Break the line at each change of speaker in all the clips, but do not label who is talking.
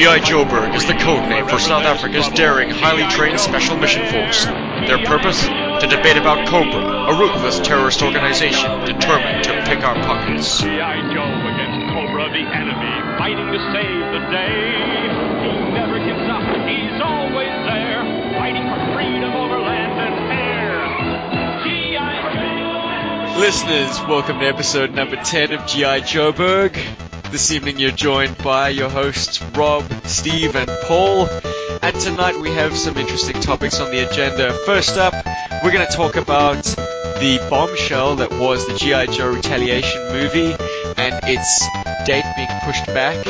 G.I. Joburg is the code name for South Africa's daring, highly trained Special Mission Force. Their purpose? To debate about Cobra, a ruthless terrorist organization determined to pick our pockets.
G.I. Joe against Cobra, the enemy, fighting to save the day. He never gives up, he's always there, fighting for freedom over land and air. G.I. Joe!
Listeners, welcome to episode number 10 of G.I. Joburg. This evening you're joined by your hosts Rob, Steve, and Paul. And tonight we have some interesting topics on the agenda. First up, we're going to talk about the bombshell that was the G.I. Joe Retaliation movie and its date being pushed back,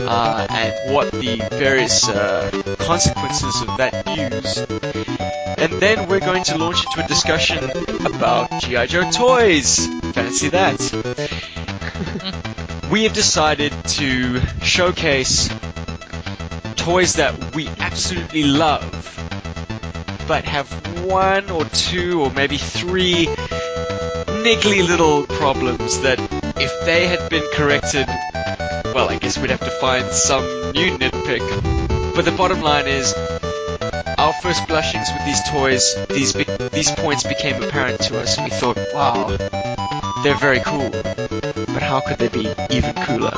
uh, and what the various uh, consequences of that news and then we're going to launch into a discussion about G.I. Joe toys. Fancy that. We have decided to showcase toys that we absolutely love, but have one or two or maybe three niggly little problems that if they had been corrected, well, I guess we'd have to find some new nitpick. But the bottom line is, our first blushings with these toys, these be- these points became apparent to us, and we thought, wow, they're very cool. But how could they be even cooler?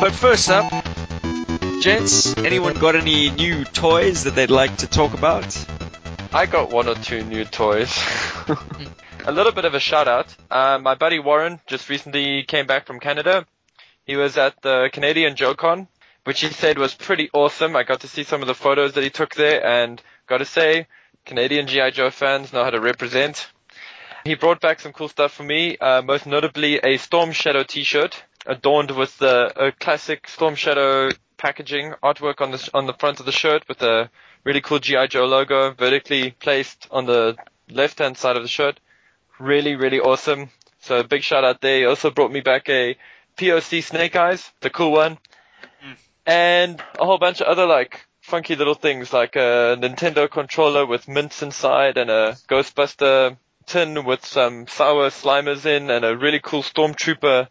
But first up, gents, anyone got any new toys that they'd like to talk about?
I got one or two new toys. a little bit of a shout out. Uh, my buddy Warren just recently came back from Canada. He was at the Canadian JoeCon, which he said was pretty awesome. I got to see some of the photos that he took there and got to say, Canadian G.I. Joe fans know how to represent. He brought back some cool stuff for me, uh, most notably a Storm Shadow t-shirt adorned with the classic Storm Shadow packaging artwork on the, on the front of the shirt with a really cool G.I. Joe logo vertically placed on the left hand side of the shirt. Really, really awesome. So a big shout out there. He also brought me back a POC Snake Eyes, the cool one. And a whole bunch of other like funky little things like a Nintendo controller with mints inside and a Ghostbuster tin with some sour slimers in and a really cool Stormtrooper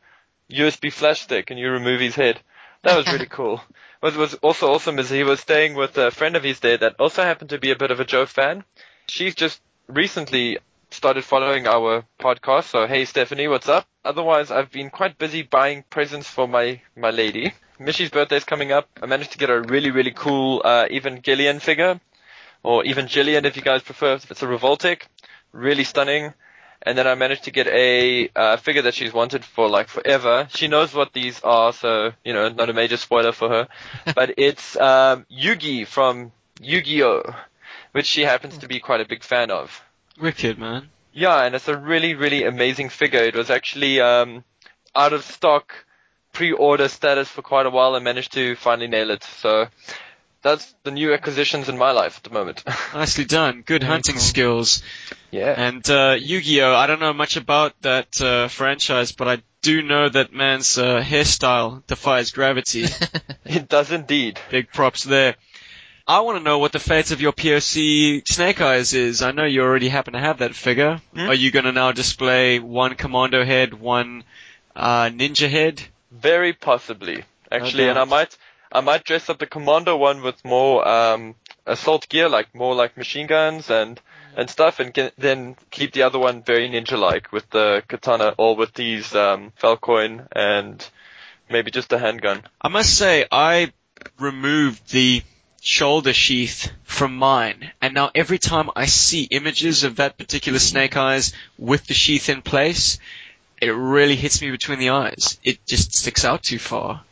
USB flash stick and you remove his head. That was really cool. What was also awesome is he was staying with a friend of his there that also happened to be a bit of a Joe fan. She's just recently started following our podcast. So hey Stephanie, what's up? Otherwise, I've been quite busy buying presents for my my lady. Mishy's birthday's coming up. I managed to get a really really cool uh, Evangelion figure, or even Jillian if you guys prefer. It's a Revoltech, really stunning. And then I managed to get a uh, figure that she's wanted for like forever. She knows what these are, so you know, not a major spoiler for her. but it's um, Yugi from Yu-Gi-Oh, which she happens to be quite a big fan of.
Wicked, man.
Yeah, and it's a really, really amazing figure. It was actually um, out of stock pre-order status for quite a while and managed to finally nail it. So that's the new acquisitions in my life at the moment.
Nicely done. Good hunting skills.
yeah.
And uh, Yu-Gi-Oh! I don't know much about that uh, franchise, but I do know that man's uh, hairstyle defies gravity.
It does indeed.
Big props there. I want to know what the fate of your POC Snake Eyes is. I know you already happen to have that figure. Are you going to now display one commando head, one uh, ninja head?
Very possibly, actually,
No
and I might, I might dress up the commando one with more um, assault gear, like more like machine guns and and stuff, and then keep the other one very ninja-like with the katana or with these um, Falcoin and maybe just a handgun.
I must say, I removed the shoulder sheath from mine, and now every time I see images of that particular Snake Eyes with the sheath in place, it really hits me between the eyes. It just sticks out too far.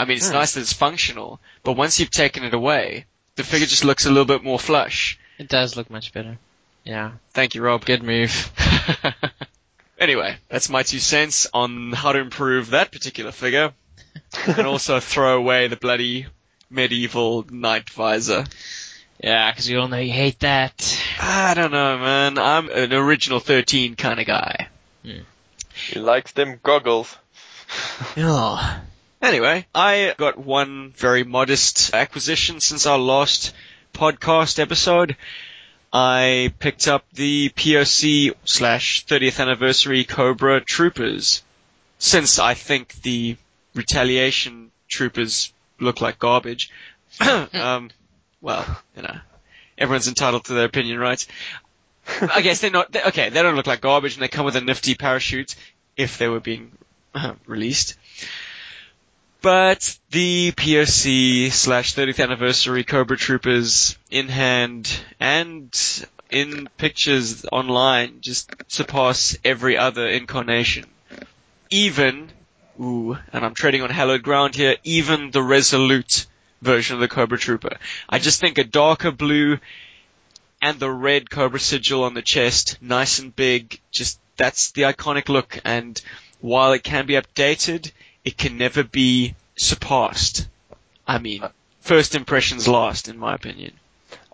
I mean, it's
Hmm.
nice that it's functional, but once you've taken it away, the figure just looks a little bit more flush.
It does look much better. Yeah.
Thank you, Rob.
Good move.
anyway, that's my two cents on how to improve that particular figure, and also throw away the bloody medieval knight visor.
Yeah, because we all know you hate that.
I don't know, man. I'm an original 13 kind of guy.
He likes them goggles.
Oh. Anyway, I got one very modest acquisition since our last podcast episode. I picked up the POC slash 30th anniversary Cobra Troopers. Since I think the Retaliation Troopers look like garbage. um, well, you know, everyone's entitled to their opinion, right? I guess they're not. They, okay, they don't look like garbage, and they come with a nifty parachute if they were being uh, released. But the POC slash 30th anniversary Cobra Troopers in hand and in pictures online just surpass every other incarnation. Even, ooh, and I'm treading on hallowed ground here, even the Resolute version of the Cobra Trooper. I just think a darker blue and the red Cobra sigil on the chest, nice and big, just that's the iconic look and while it can be updated, it can never be surpassed. I mean, first impressions last, in my opinion.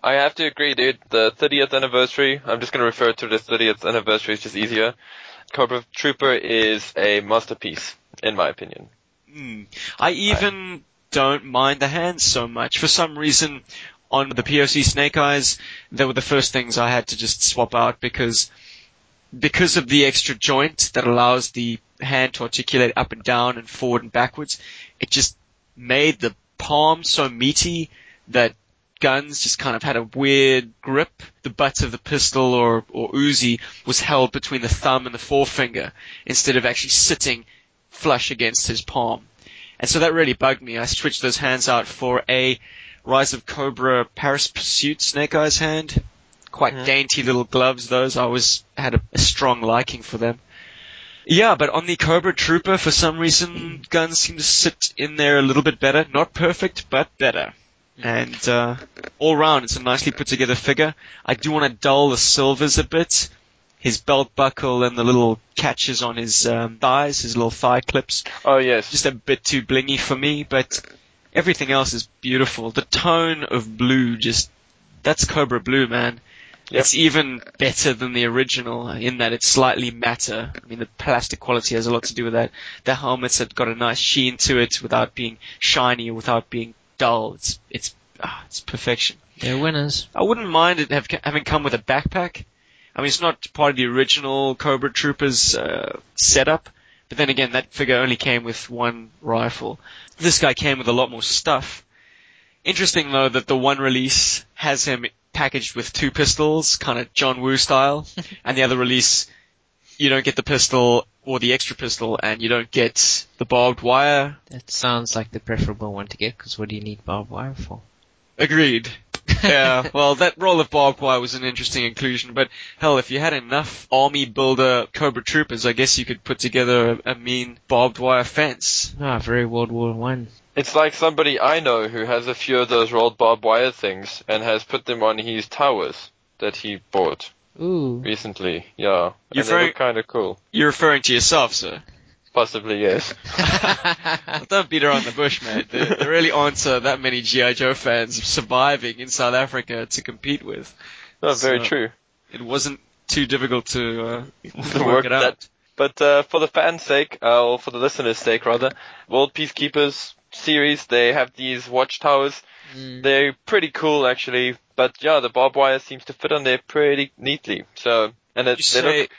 I have to agree, dude. The 30th anniversary, I'm just going to refer to the 30th anniversary, it's just easier. Cobra Trooper is a masterpiece, in my opinion.
Hmm. I even don't mind the hands so much. For some reason, on the POC Snake Eyes, they were the first things I had to just swap out because because of the extra joint that allows the hand to articulate up and down and forward and backwards, it just made the palm so meaty that guns just kind of had a weird grip. The butt of the pistol or, or Uzi was held between the thumb and the forefinger instead of actually sitting flush against his palm. And so that really bugged me. I switched those hands out for a Rise of Cobra Paris Pursuit Snake Eyes hand. Quite
Mhm.
dainty little gloves those. I always had a, a strong liking for them. Yeah, but on the Cobra Trooper, for some reason, guns seem to sit in there a little bit better. Not perfect, but better. And uh, all round, it's a nicely put together figure. I do want to dull the silvers a bit. His belt buckle and the little catches on his um, thighs, his little thigh clips,
Oh yes.
just a bit too blingy for me. But everything else is beautiful. The tone of blue, just that's Cobra Blue, man.
Yep.
It's even better than the original in that it's slightly matter. I mean, the plastic quality has a lot to do with that. The helmets have got a nice sheen to it without being shiny or without being dull. It's it's ah, it's perfection.
They're winners.
I wouldn't mind it have, having come with a backpack. I mean, it's not part of the original Cobra Troopers uh, setup, but then again, that figure only came with one rifle. This guy came with a lot more stuff. Interesting though that the one release has him packaged with two pistols, kind of John Woo style, and the other release, you don't get the pistol or the extra pistol, and you don't get the barbed wire.
That sounds like the preferable one to get, because what do you need barbed wire for?
Agreed. yeah, well, that roll of barbed wire was an interesting inclusion, but hell, if you had enough army builder Cobra Troopers, I guess you could put together a, a mean barbed wire fence.
Ah, very World War One.
It's like somebody I know who has a few of those rolled barbed wire things and has put them on his towers that he bought
Ooh.
recently. Yeah.
You're
and they look kind of cool.
You're referring to yourself, sir.
Possibly, yes.
Well, don't beat around the bush, mate. There, there really aren't uh, that many G.I. Joe fans surviving in South Africa to compete with.
Not very true.
It wasn't too difficult to, uh, to
Work
work it out.
that- But uh, for the fans' sake, uh, or for the listeners' sake rather, World Peacekeepers series, they have these watchtowers.
Mm.
They're pretty cool actually, but yeah, the barbed wire seems to fit on there pretty neatly. So, and it, they
say,
look,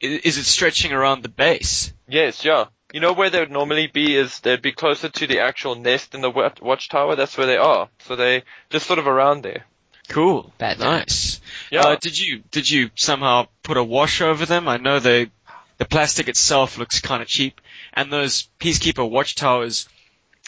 is it stretching around the base?
yes, yeah. You know where they would normally be is they'd be closer to the actual nest in the wat- watchtower. That's where they are. So they just sort of around there.
Cool.
Bad
nice.
Yeah.
Uh, did you did you somehow put a wash over them? I know they the plastic itself looks kind of cheap, and those Peacekeeper watchtowers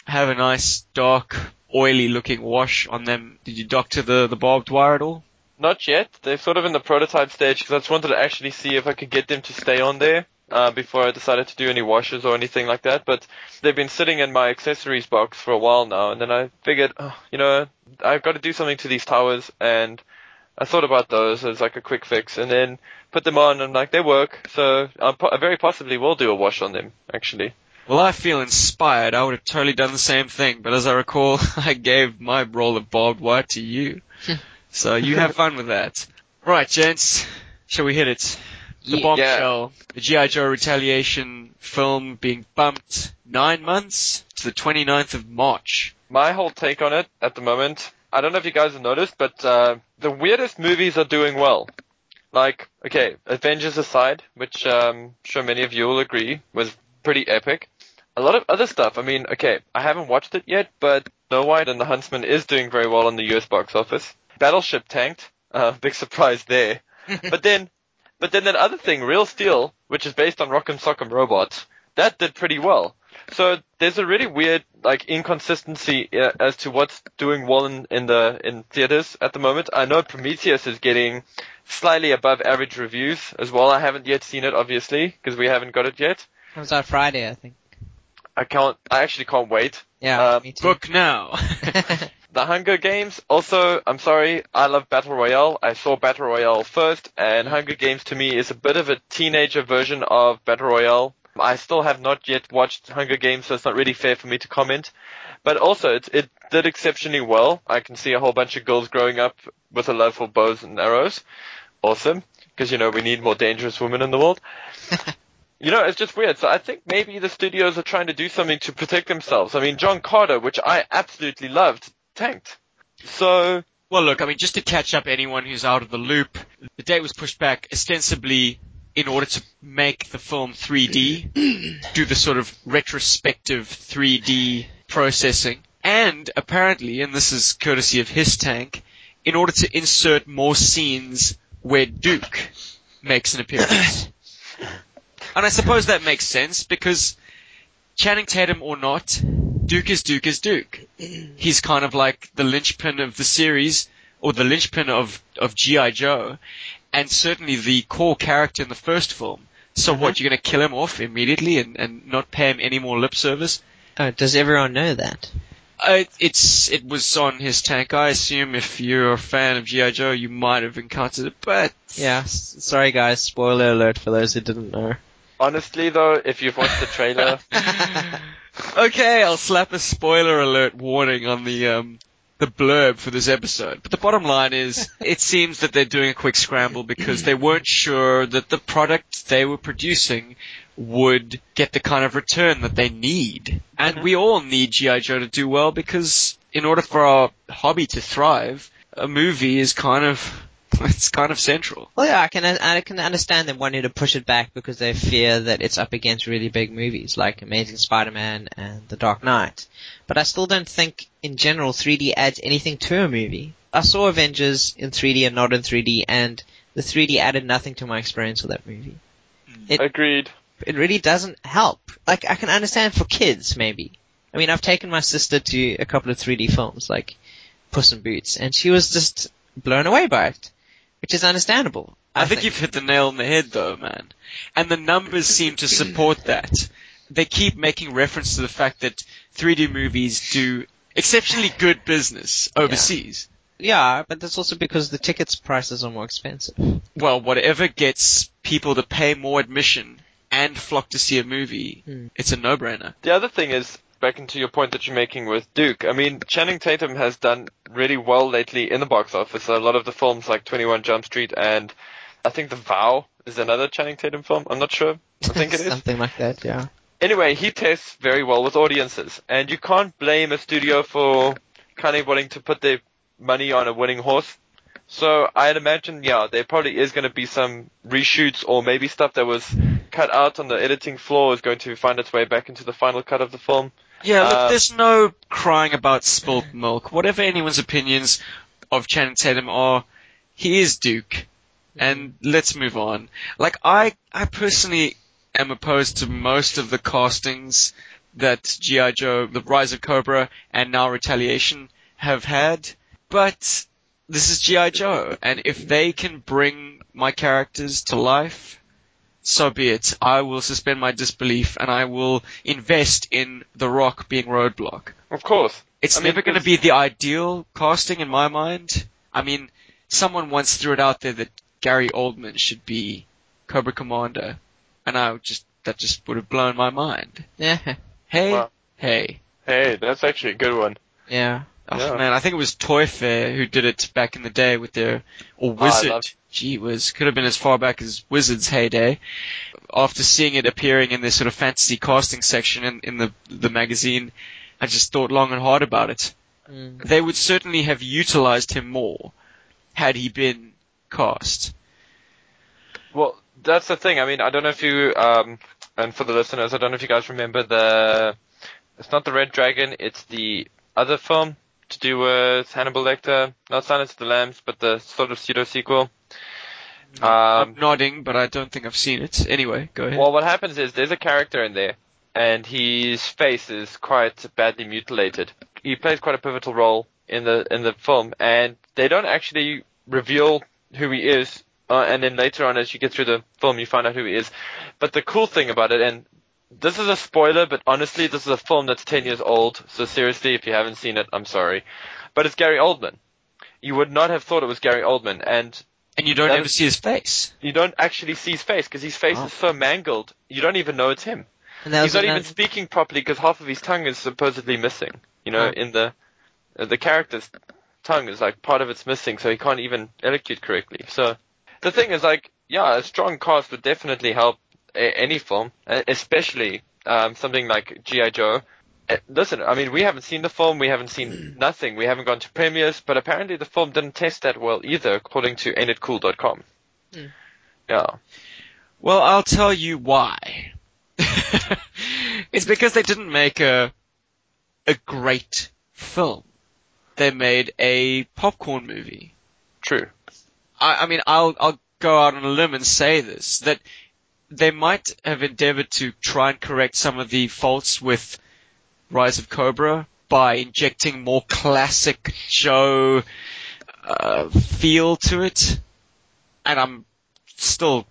have a nice dark, oily looking wash on them. Did you doctor the the barbed wire at all?
Not yet. They're sort of in the prototype stage because I just wanted to actually see if I could get them to stay on there uh, before I decided to do any washes or anything like that. But they've been sitting in my accessories box for a while now, and then I figured, oh, you know, I've got to do something to these towers, and I thought about those as like a quick fix, and then put them on, and like they work. So I, po- I very possibly will do a wash on them, actually.
Well, I feel inspired. I would have totally done the same thing, but as I recall, I gave my roll of barbed wire to you. so you have fun with that. Right, gents. Shall we hit it? The
Yeah.
bombshell. The G.I. Joe Retaliation film being bumped nine months to the 29th of March.
My whole take on it at the moment, I don't know if you guys have noticed, but uh, the weirdest movies are doing well. Like, okay, Avengers aside, which um, I'm sure many of you will agree was pretty epic. A lot of other stuff. I mean, okay, I haven't watched it yet, but Snow White and the Huntsman is doing very well in the US box office. Battleship tanked. Uh, big surprise there. but then, but then that other thing, Real Steel, which is based on Rock'em Sock'em Robots, that did pretty well. So there's a really weird like inconsistency uh, as to what's doing well in, in the in theaters at the moment. I know Prometheus is getting slightly above average reviews as well. I haven't yet seen it, obviously, because we haven't got it yet.
It comes out Friday, I think.
I can't. I actually can't wait.
Yeah, me um, too.
Book now.
The Hunger Games. Also, I'm sorry, I love Battle Royale. I saw Battle Royale first, and Hunger Games to me is a bit of a teenager version of Battle Royale. I still have not yet watched Hunger Games, so it's not really fair for me to comment. But also, it, it did exceptionally well. I can see a whole bunch of girls growing up with a love for bows and arrows. Awesome. Because, you know, we need more dangerous women in the world. You know, it's just weird. So I think maybe the studios are trying to do something to protect themselves. I mean, John Carter, which I absolutely loved, tanked. So,
Well, look, I mean, just to catch up anyone who's out of the loop, the date was pushed back ostensibly in order to make the film 3D, do the sort of retrospective 3D processing, and apparently, and this is courtesy of HissTank, in order to insert more scenes where Duke makes an appearance. And I suppose that makes sense because Channing Tatum or not, Duke is Duke is Duke. He's kind of like the linchpin of the series, or the linchpin of, of G.I. Joe, and certainly the core character in the first film. So what, you're gonna kill him off immediately and, and not pay him any more lip service?
Oh, does everyone know that?
Uh, it's, it was on HissTank. I assume if you're a fan of G.I. Joe, you might have encountered it, but
Yeah. Sorry, guys. Spoiler alert for those who didn't know.
Honestly though, if you've watched the trailer,
okay, I'll slap a spoiler alert warning on the um the blurb for this episode. But the bottom line is, it seems that they're doing a quick scramble because they weren't sure that the product they were producing would get the kind of return that they need. And we all need G.I. Joe to do well because in order for our hobby to thrive, a movie is kind of, it's kind of central.
Well, yeah, I can I can understand them wanting to push it back because they fear that it's up against really big movies like Amazing Spider-Man and The Dark Knight. But I still don't think, in general, 3D adds anything to a movie. I saw Avengers in 3D and not in 3D, and the 3D added nothing to my experience with that movie. Hmm. It
agreed.
it really doesn't help. Like I can understand for kids maybe. I mean, I've taken my sister to a couple of 3D films like Puss in Boots, and she was just blown away by it, which is understandable.
I, think, you've hit the nail on the head though, man. And the numbers seem to support that. They keep making reference to the fact that 3D movies do exceptionally good business overseas.
Yeah, but that's also because the tickets prices are more expensive.
Well, whatever gets people to pay more admission and flock to see a movie,
Hmm.
it's a no-brainer.
The other thing is, back into your point that you're making with Duke, I mean, Channing Tatum has done really well lately in the box office. A lot of the films like 21 Jump Street and I think The Vow is another Channing Tatum film. I'm not sure. I think it is.
Something like that, yeah.
Anyway, he tests very well with audiences, and you can't blame a studio for kind of wanting to put their money on a winning horse. So I'd imagine, yeah, there probably is going to be some reshoots or maybe stuff that was cut out on the editing floor is going to find its way back into the final cut of the film.
Yeah, look,
Uh,
there's no crying about spilt milk. Whatever anyone's opinions of Channing Tatum are, he is Duke. And let's move on. Like, I, I personally am opposed to most of the castings that G.I. Joe, The Rise of Cobra, and now Retaliation have had. But this is G.I. Joe, and if they can bring my characters to life, so be it. I will suspend my disbelief and I will invest in The Rock being Roadblock.
Of course.
It's
I mean,
never going to be the ideal casting in my mind. I mean, someone once threw it out there that Gary Oldman should be Cobra Commander, and I would just that just would have blown my mind.
Yeah,
Hey,
Wow.
hey.
Hey, that's actually a good one.
yeah.
Oh
Yeah.
man, I think it was ToyFare who did it back in the day with their or
Oh, I
Wizard.
love-
Gee whiz, could have been as far back as Wizard's heyday. After seeing it appearing in this sort of fantasy casting section in, in the the magazine, I just thought long and hard about it.
Mm.
They would certainly have utilized him more had he been cast.
Well, that's the thing. I mean, I don't know if you um, And for the listeners, I don't know if you guys remember the. It's not the Red Dragon. It's the other film to do with Hannibal Lecter, not Silence of the Lambs, but the sort of pseudo sequel.
I'm
Um,
nodding, but I don't think I've seen it. Anyway, go ahead.
well, what happens is there's a character in there, and his face is quite badly mutilated. He plays quite a pivotal role in the in the film, and they don't actually reveal who he is. Uh, and then later on, as you get through the film, you find out who he is. But the cool thing about it, and this is a spoiler, but honestly, this is a film that's 10 years old. So seriously, if you haven't seen it, I'm sorry. But it's Gary Oldman. You would not have thought it was Gary Oldman, and
and you don't ever
is-
see his face.
you don't actually see his face because his face
Oh.
is so mangled. You don't even know it's him.
And
He's not
another-
even speaking properly because half of his tongue is supposedly missing. You know,
Oh.
in the uh, the character's tongue is like part of it's missing, so he can't even elocute correctly. So the thing is like, yeah, a strong cast would definitely help a- any film, especially um, something like GI Joe. Listen, I mean, we haven't seen the film, we haven't seen nothing, we haven't gone to premieres, but apparently the film didn't test that well either, according to AintItCool.com.
Hmm.
Yeah.
Well, I'll tell you why. it's because they didn't make a a great film. They made a popcorn movie.
True.
I, I mean, I'll I'll go out on a limb and say this that they might have endeavored to try and correct some of the faults with Rise of Cobra by injecting more classic Joe uh, feel to it, and I'm still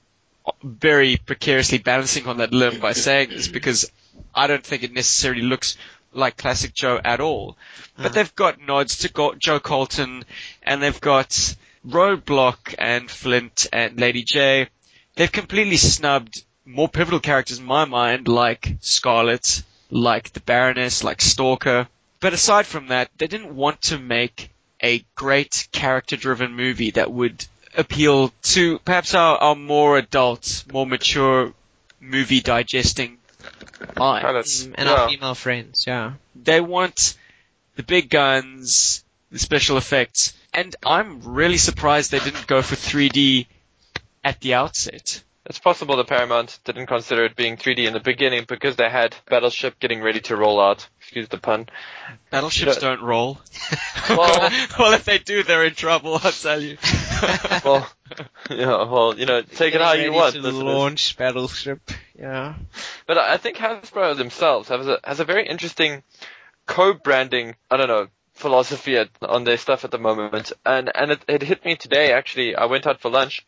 very precariously balancing on that limb by saying this because I don't think it necessarily looks like classic Joe at all. But
Ah.
they've got nods to go- Joe Colton, and they've got Roadblock and Flint and Lady J. They've completely snubbed more pivotal characters in my mind, like Scarlett, like the Baroness, like Stalker. But aside from that, they didn't want to make a great character-driven movie that would appeal to perhaps our, our more adult, more mature movie digesting mind.
Pilots.
Mm, and
yeah.
our female friends, yeah.
They want the big guns, the special effects, and I'm really surprised they didn't go for 3D at the outset.
It's possible that Paramount didn't consider it being 3D in the beginning because they had Battleship getting ready to roll out. Excuse the pun.
Battleships
Yeah.
don't roll.
Well-
well, if they do, they're in trouble, I'll tell you.
Well, yeah, well, you know, take it how you want.
to
listeners.
launch Battleship, yeah.
But I think Hasbro themselves has a, has a very interesting co-branding, I don't know, philosophy at, on their stuff at the moment. And, and it, it hit me today, actually. I went out for lunch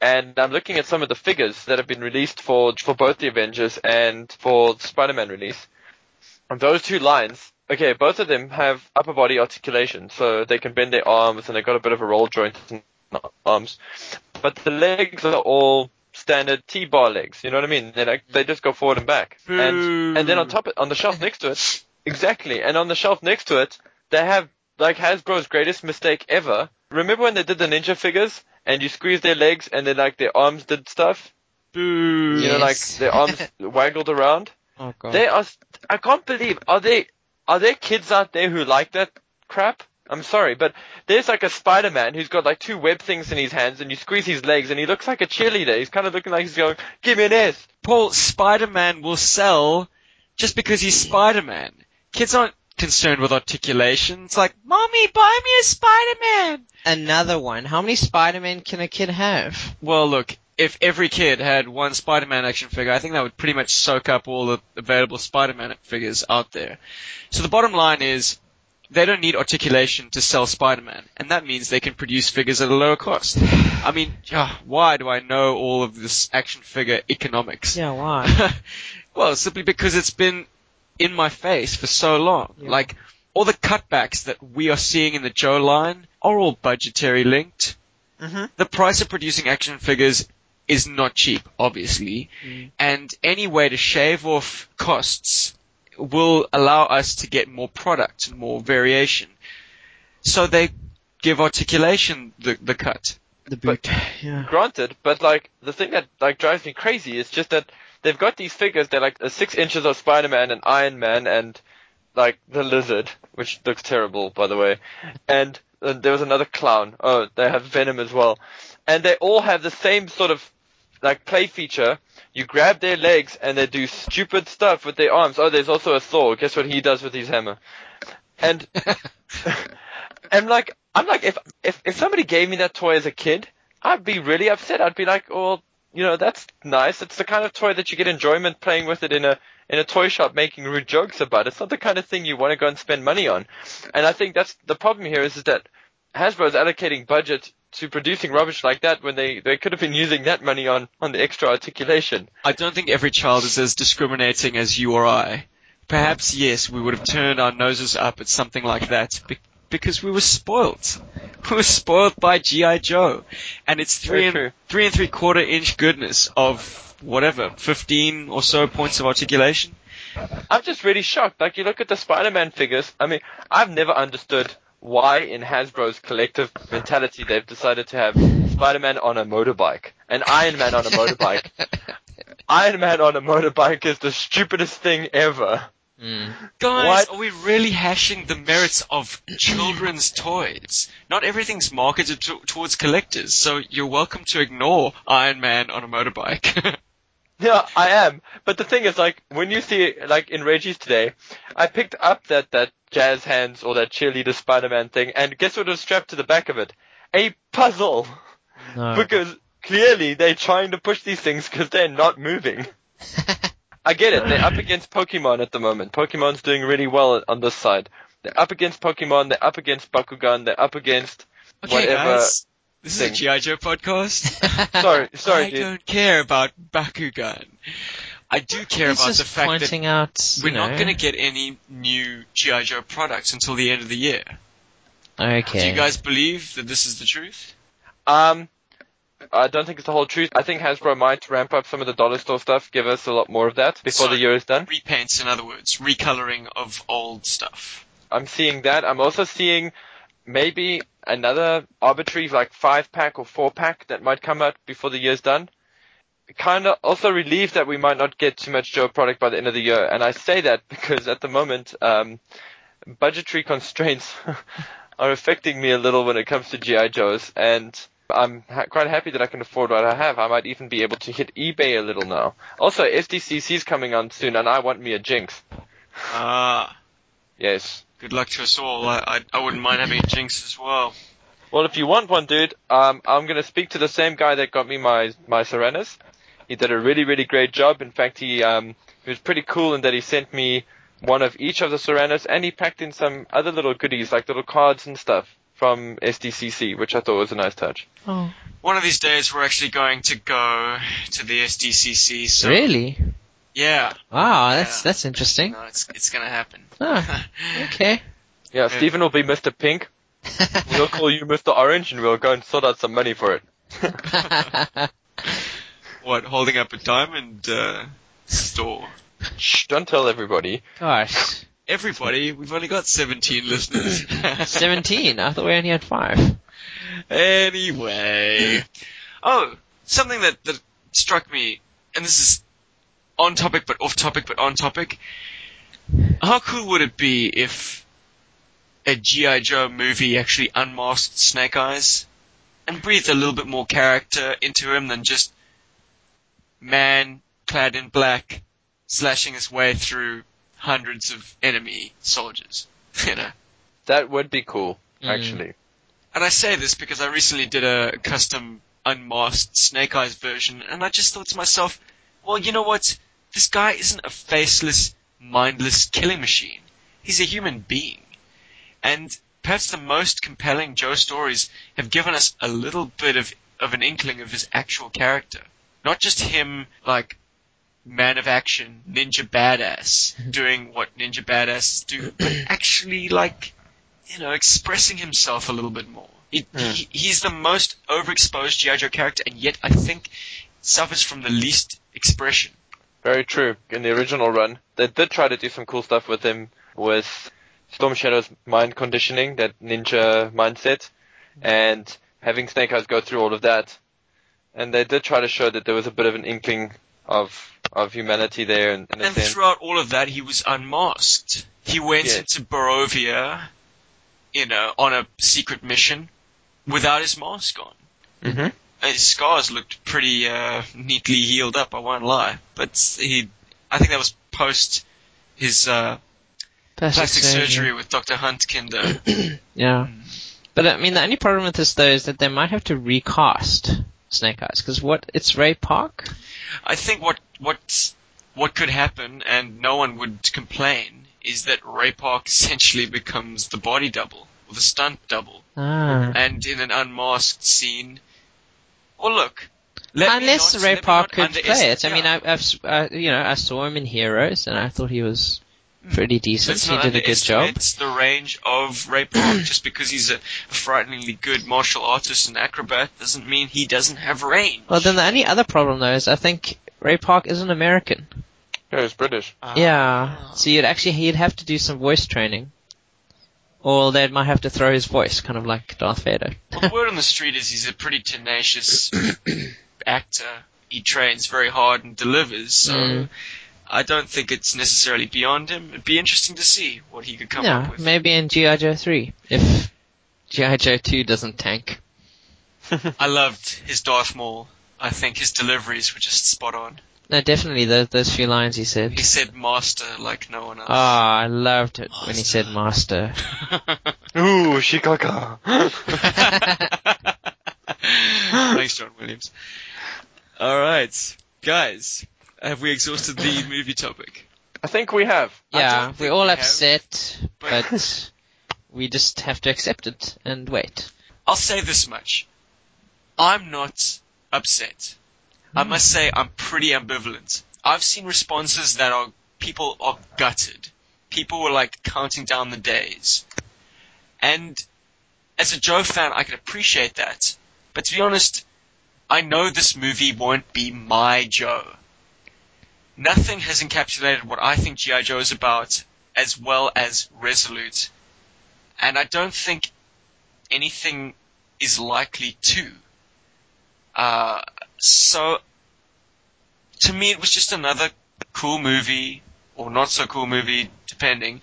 and I'm looking at some of the figures that have been released for, for both the Avengers and for the Spider-Man release. And those two lines, okay, both of them have upper body articulation, so they can bend their arms and they've got a bit of a roll joint in the arms. But the legs are all standard T-bar legs, you know what I mean? They like, they just go forward and back. And, and then on top, on the shelf next to it, exactly, and on the shelf next to it, they have, like Hasbro's greatest mistake ever. Remember when they did the ninja figures? And you squeeze their legs and then like their arms did stuff?
Boo.
You know, like
Yes.
their arms waggled around?
Oh god.
They are. I can't believe. Are they? Are there kids out there who like that crap? I'm sorry, but there's like a Spider-Man who's got like two web things in his hands, and you squeeze his legs, and he looks like a cheerleader. He's kind of looking like he's going, "Give me an S."
Paul, Spider-Man will sell just because he's Spider-Man. Kids aren't concerned with articulation. It's like, mommy, buy me a Spider-Man.
Another one. How many Spider-Man can a kid have?
Well, look, if every kid had one Spider-Man action figure, I think that would pretty much soak up all the available Spider-Man figures out there. So the bottom line is, they don't need articulation to sell Spider-Man, and that means they can produce figures at a lower cost. I mean, why do I know all of this action figure economics?
Yeah, why?
well, simply because it's been in my face for so long.
Yeah.
Like, all the cutbacks that we are seeing in the Joe line are all budgetary linked.
mm-hmm.
The price of producing action figures is not cheap, obviously,
Mm.
and any way to shave off costs will allow us to get more product, and more variation. So they give articulation the, the cut.
The
But-
boot. yeah.
Granted, but like the thing that like drives me crazy is just that they've got these figures. They're like uh, six inches of Spider-Man and Iron Man and like the Lizard, which looks terrible by the way. And uh, there was another clown. Oh, they have Venom as well, and they all have the same sort of like play feature. You grab their legs and they do stupid stuff with their arms. Oh, there's also a Thor. Guess what he does with his hammer? And I'm like, I'm like, if if if somebody gave me that toy as a kid, I'd be really upset. I'd be like, well, you know, that's nice. It's the kind of toy that you get enjoyment playing with it in a in a toy shop making rude jokes about. It's not the kind of thing you want to go and spend money on. And I think that's the problem here is, is that Hasbro is allocating budget to producing rubbish like that when they, they could have been using that money on, on the extra articulation.
I don't think every child is as discriminating as you or I. Perhaps yes, we would have turned our noses up at something like that because we were spoilt. We were spoilt by GI Joe, and it's three and three and three quarter inch goodness of whatever fifteen or so points of articulation.
I'm just really shocked. Like you look at the Spider-Man figures. I mean, I've never understood why in Hasbro's collective mentality they've decided to have Spider-Man on a motorbike and Iron Man on a motorbike. Iron Man on a motorbike is the stupidest thing ever.
Mm.
Guys,
What?
are we really hashing the merits of children's toys? Not everything's marketed to- towards collectors, so you're welcome to ignore Iron Man on a motorbike.
Yeah, I am. But the thing is, like, when you see, like, in Reggie's today, I picked up that, that jazz hands or that cheerleader Spider-Man thing, and guess what was strapped to the back of it? A puzzle!
No.
Because clearly they're trying to push these things because they're not moving. I get it. They're up against Pokemon at the moment. Pokemon's doing really well on this side. They're up against Pokemon. They're up against Bakugan. They're up against
okay,
whatever.
guys, this
thing.
is a G.I. Joe podcast.
Sorry, sorry,
I
dude.
don't care about Bakugan. I do care
He's
about
just
the fact that
out.
we're
you
not going to get any new G.I. Joe products until the end of the year.
Okay.
Do you guys believe that this is the truth?
Um, I don't think it's the whole truth. I think Hasbro might ramp up some of the dollar store stuff, give us a lot more of that before
So-
the year is done.
Repaints, in other words, recoloring of old stuff.
I'm seeing that. I'm also seeing maybe another arbitrary like five pack or four pack that might come out before the year's done. Kind of also relieved that we might not get too much Joe product by the end of the year. And I say that because at the moment, um, budgetary constraints are affecting me a little when it comes to GI Joes, and I'm ha- quite happy that I can afford what I have. I might even be able to hit eBay a little now. Also, SDCC is coming on soon, and I want me a Jinx.
Ah,
Yes.
good luck to us all. I, I, I wouldn't mind having a Jinx as well.
Well, if you want one, dude, um, I'm gonna speak to the same guy that got me my my Serenas. He did a really, really great job. In fact, he um, he was pretty cool in that he sent me one of each of the Serenas, and he packed in some other little goodies like little cards and stuff from SDCC, which I thought was a nice touch.
Oh.
One of these days, we're actually going to go to the SDCC. So
Really?
yeah,
Wow, that's
Yeah.
that's interesting.
no, it's it's gonna happen.
Oh, okay.
Yeah, Stephen will be Mr. Pink. We'll call you Mr. Orange, and we'll go and sort out some money for it.
what, holding up a diamond uh, store?
Shh, don't tell everybody.
Gosh,
Everybody, we've only got 17 listeners.
seventeen. I thought we only had five.
Anyway. Oh, something that, that struck me, and this is on topic but off topic but on topic. How cool would it be if a G.I. Joe movie actually unmasked Snake Eyes and breathed a little bit more character into him than just man clad in black slashing his way through hundreds of enemy soldiers? You know?
That would be cool,
Mm.
actually.
And I say this because I recently did a custom unmasked Snake Eyes version, and I just thought to myself, well, you know what? This guy isn't a faceless, mindless killing machine. He's a human being. And perhaps the most compelling Joe stories have given us a little bit of, of an inkling of his actual character. Not just him, like, man of action, ninja badass, mm-hmm. doing what ninja badasses do, but actually, like, you know, expressing himself a little bit more. He, he, he's the most overexposed G.I. Joe character, and yet I think suffers from the least expression.
Very true. In the original run, they did try to do some cool stuff with him with Storm Shadow's mind conditioning, that ninja mindset, mm-hmm. and having Snake Eyes go through all of that. And they did try to show that there was a bit of an inkling of of humanity there, in, in
And
sense.
throughout all of that, he was unmasked. He went
Yes.
into Borovia, you know, on a secret mission without his mask on.
Mhm.
his scars looked pretty uh, neatly healed up. I won't lie, but he, I think that was post his uh, plastic surgery with Dr. Huntkinder.
Yeah. But I mean, the only problem with this though is that they might have to recast Snake Eyes because what it's Ray Park.
I think what what what could happen, and no one would complain, is that Ray Park essentially becomes the body double or the stunt double,
Ah.
and in an unmasked scene. Well, look. let
Unless
not-
Ray Park could play it. I mean,
yeah.
I, I've, s- uh, you know, I saw him in Heroes, and I thought he was pretty decent. He did a good job.
underestimate the range of Ray Park. Just because he's a frighteningly good martial artist and acrobat doesn't mean he doesn't have range.
Well, then the only other problem though is I think Ray Park is an American.
Yeah, he's British.
Yeah. So you'd actually he'd have to do some voice training, or they might have to throw his voice, kind of like Darth Vader.
Well, the word on the street is he's a pretty tenacious actor. He trains very hard and delivers, so
Mm.
I don't think it's necessarily beyond him. It'd be interesting to see what he could come
yeah,
up with.
Yeah, maybe in GI Joe three if GI Joe two doesn't tank.
I loved his Darth Maul. I think his deliveries were just spot on.
No, definitely those those few lines he said.
He said master like no one else.
Ah, I loved it when he said master.
Ooh, Shikaka.
Thanks, John Williams. All right, guys, have we exhausted the movie topic?
I think we have.
Yeah, we're all
we have,
upset,
but-
but we just have to accept it and wait.
I'll say this much: I'm not upset. I hmm. must say I'm pretty ambivalent. I've seen responses that are people are gutted. People were like counting down the days. And as a Joe fan, I can appreciate that. But to be honest, I know this movie won't be my Joe. Nothing has encapsulated what I think G.I. Joe is about as well as Resolute. And I don't think anything is likely to. Uh, so, to me, it was just another cool movie, or not so cool movie, depending.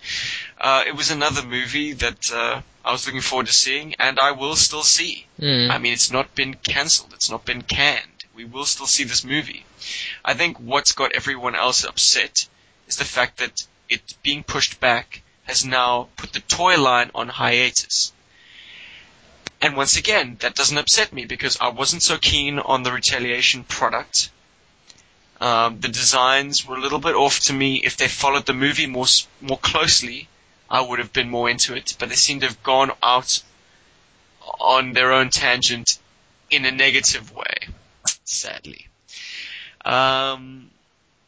Uh, it was another movie that uh, I was looking forward to seeing, and I will still see.
Hmm.
I mean, it's not been cancelled. It's not been canned. We will still see this movie. I think what's got everyone else upset is the fact that it being pushed back has now put the toy line on hiatus. And once again, that doesn't upset me because I wasn't so keen on the retaliation product. Um, the designs were a little bit off to me. If they followed the movie more more closely, I would have been more into it. But they seem to have gone out on their own tangent in a negative way, sadly. Um,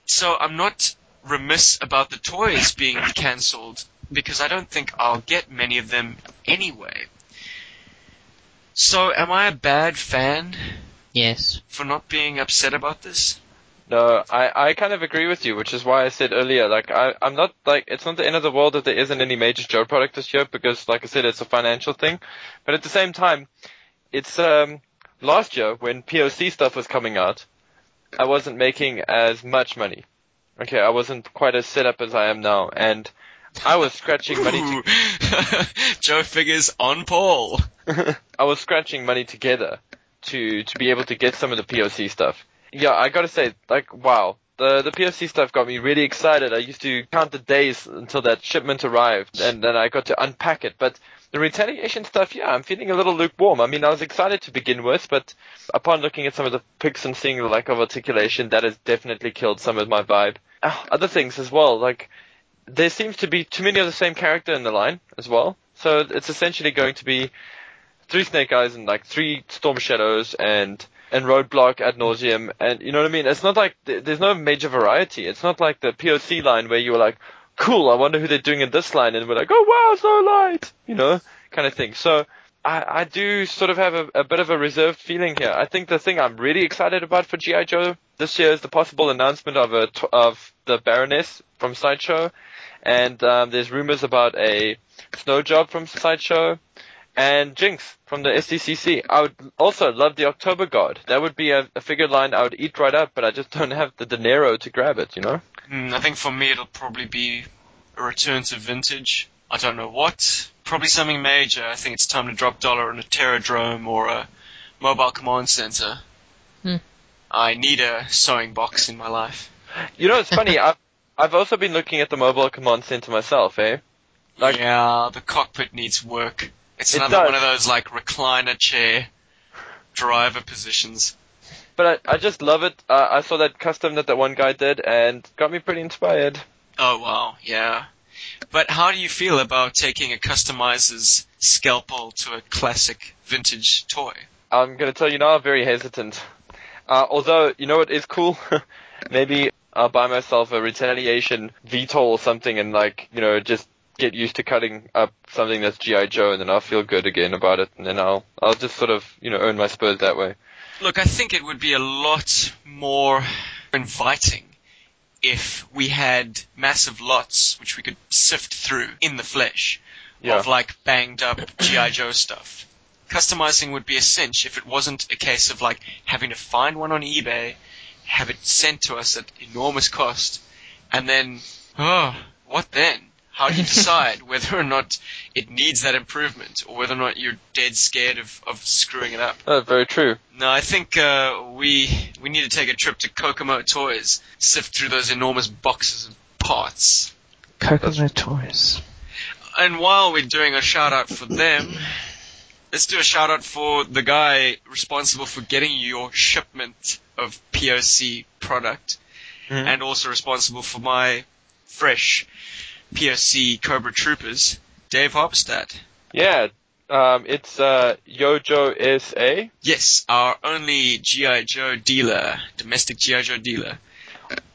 so I'm not remiss about the toys being cancelled because I don't think I'll get many of them anyway. So am I a bad fan
Yes.
for not being upset about this?
No, I, I kind of agree with you, which is why I said earlier, like, I, I'm not, like, it's not the end of the world that there isn't any major Joe product this year, because, like I said, it's a financial thing. But at the same time, it's, um, last year, when POC stuff was coming out, I wasn't making as much money. Okay, I wasn't quite as set up as I am now, and I was scratching money to
Joe figures on Paul.
I was scratching money together to to be able to get some of the POC stuff. Yeah, I gotta say, like, wow. The the POC stuff got me really excited. I used to count the days until that shipment arrived, and then I got to unpack it. But the retaliation stuff, yeah, I'm feeling a little lukewarm. I mean, I was excited to begin with, but upon looking at some of the pics and seeing the lack of articulation, that has definitely killed some of my vibe. Ah, Other things as well, like there seems to be too many of the same character in the line as well. So it's essentially going to be three Snake Eyes and like three Storm Shadows and and Roadblock ad nauseum, and you know what I mean. It's not like th- there's no major variety. It's not like the POC line where you were like, "Cool, I wonder who they're doing in this line," and we're like, "Oh wow, so light," you know, kind of thing. So I, I do sort of have a, a bit of a reserved feeling here. I think the thing I'm really excited about for GI Joe this year is the possible announcement of a of the Baroness from Sideshow, and um, there's rumors about a Snow Job from Sideshow and Jinx from the SDCC. I would also love the Oktober Guard. That would be a, a figure line I would eat right up, but I just don't have the dinero to grab it, you know?
Hmm, I think for me it'll probably be a return to vintage. I don't know what. Probably something major. I think it's time to drop dollar on a Terrordrome or a mobile command center.
Hmm.
I need a sewing box in my life.
You know, it's funny. I've I've also been looking at the mobile command center myself, eh? Like-
yeah, the cockpit needs work. It's
It
another
does.
one of those like recliner chair driver positions.
But I, I just love it. Uh, I saw that custom that that one guy did and got me pretty inspired.
Oh wow, yeah. But how do you feel about taking a customizer's scalpel to a classic vintage toy?
I'm gonna tell you now, I'm very hesitant. Uh, although, you know what is cool? Maybe I'll buy myself a retaliation VTOL or something and like, you know, just get used to cutting up something that's G.I. Joe and then I'll feel good again about it and then I'll, I'll just sort of, you know, earn my spurs that way.
Look, I think it would be a lot more inviting if we had massive lots which we could sift through in the flesh
Yeah.
of like banged up GI Joe stuff. Customizing would be a cinch if it wasn't a case of like having to find one on eBay, have it sent to us at enormous cost, and then oh, what then? How do you decide whether or not it needs that improvement, or whether or not you're dead scared of, of screwing it up?
Uh, very true.
No, I think uh, we we need to take a trip to Kokomo Toys, sift through those enormous boxes of parts.
Coconut toys.
And while we're doing a shout out for them, let's do a shout out for the guy responsible for getting your shipment of POC product,
Mhm.
and also responsible for my fresh POC Cobra Troopers, Dave Hopstad.
Yeah, um, it's, uh, Yojo SA.
Yes, our only GI Joe dealer, domestic GI Joe dealer.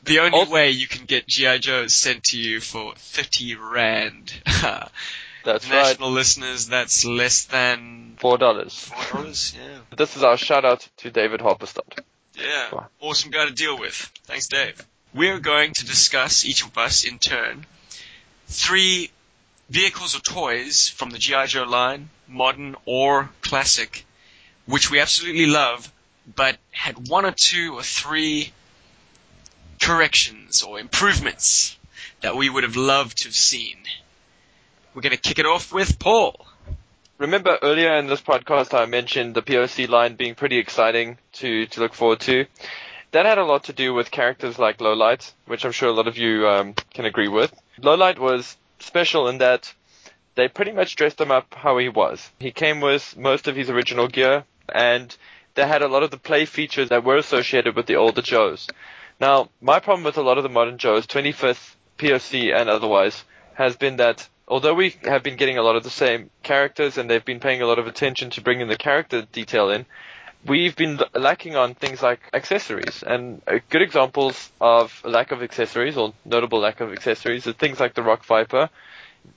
The only
Also-
way you can get GI Joes sent to you for thirty rand.
That's right.
National listeners, that's less than
Four dollars.
four dollars. Yeah,
This is our shout out to David Hopperstad.
yeah.
Wow.
Awesome guy to deal with. Thanks, Dave. We're going to discuss each of us in turn three vehicles or toys from the GI Joe line, modern or classic, which we absolutely love, but had one or two or three corrections or improvements that we would have loved to have seen. We're going to kick it off with Paul.
Remember earlier in this podcast I mentioned the POC line being pretty exciting to, to look forward to. That had a lot to do with characters like Lowlight, which I'm sure a lot of you um, can agree with. Lowlight was special in that they pretty much dressed him up how he was. He came with most of his original gear, and they had a lot of the play features that were associated with the older Joes. Now, my problem with a lot of the modern Joes, 25th, POC, and otherwise, has been that although we have been getting a lot of the same characters and they've been paying a lot of attention to bringing the character detail in, we've been lacking on things like accessories. And good examples of lack of accessories or notable lack of accessories are things like the Rock Viper.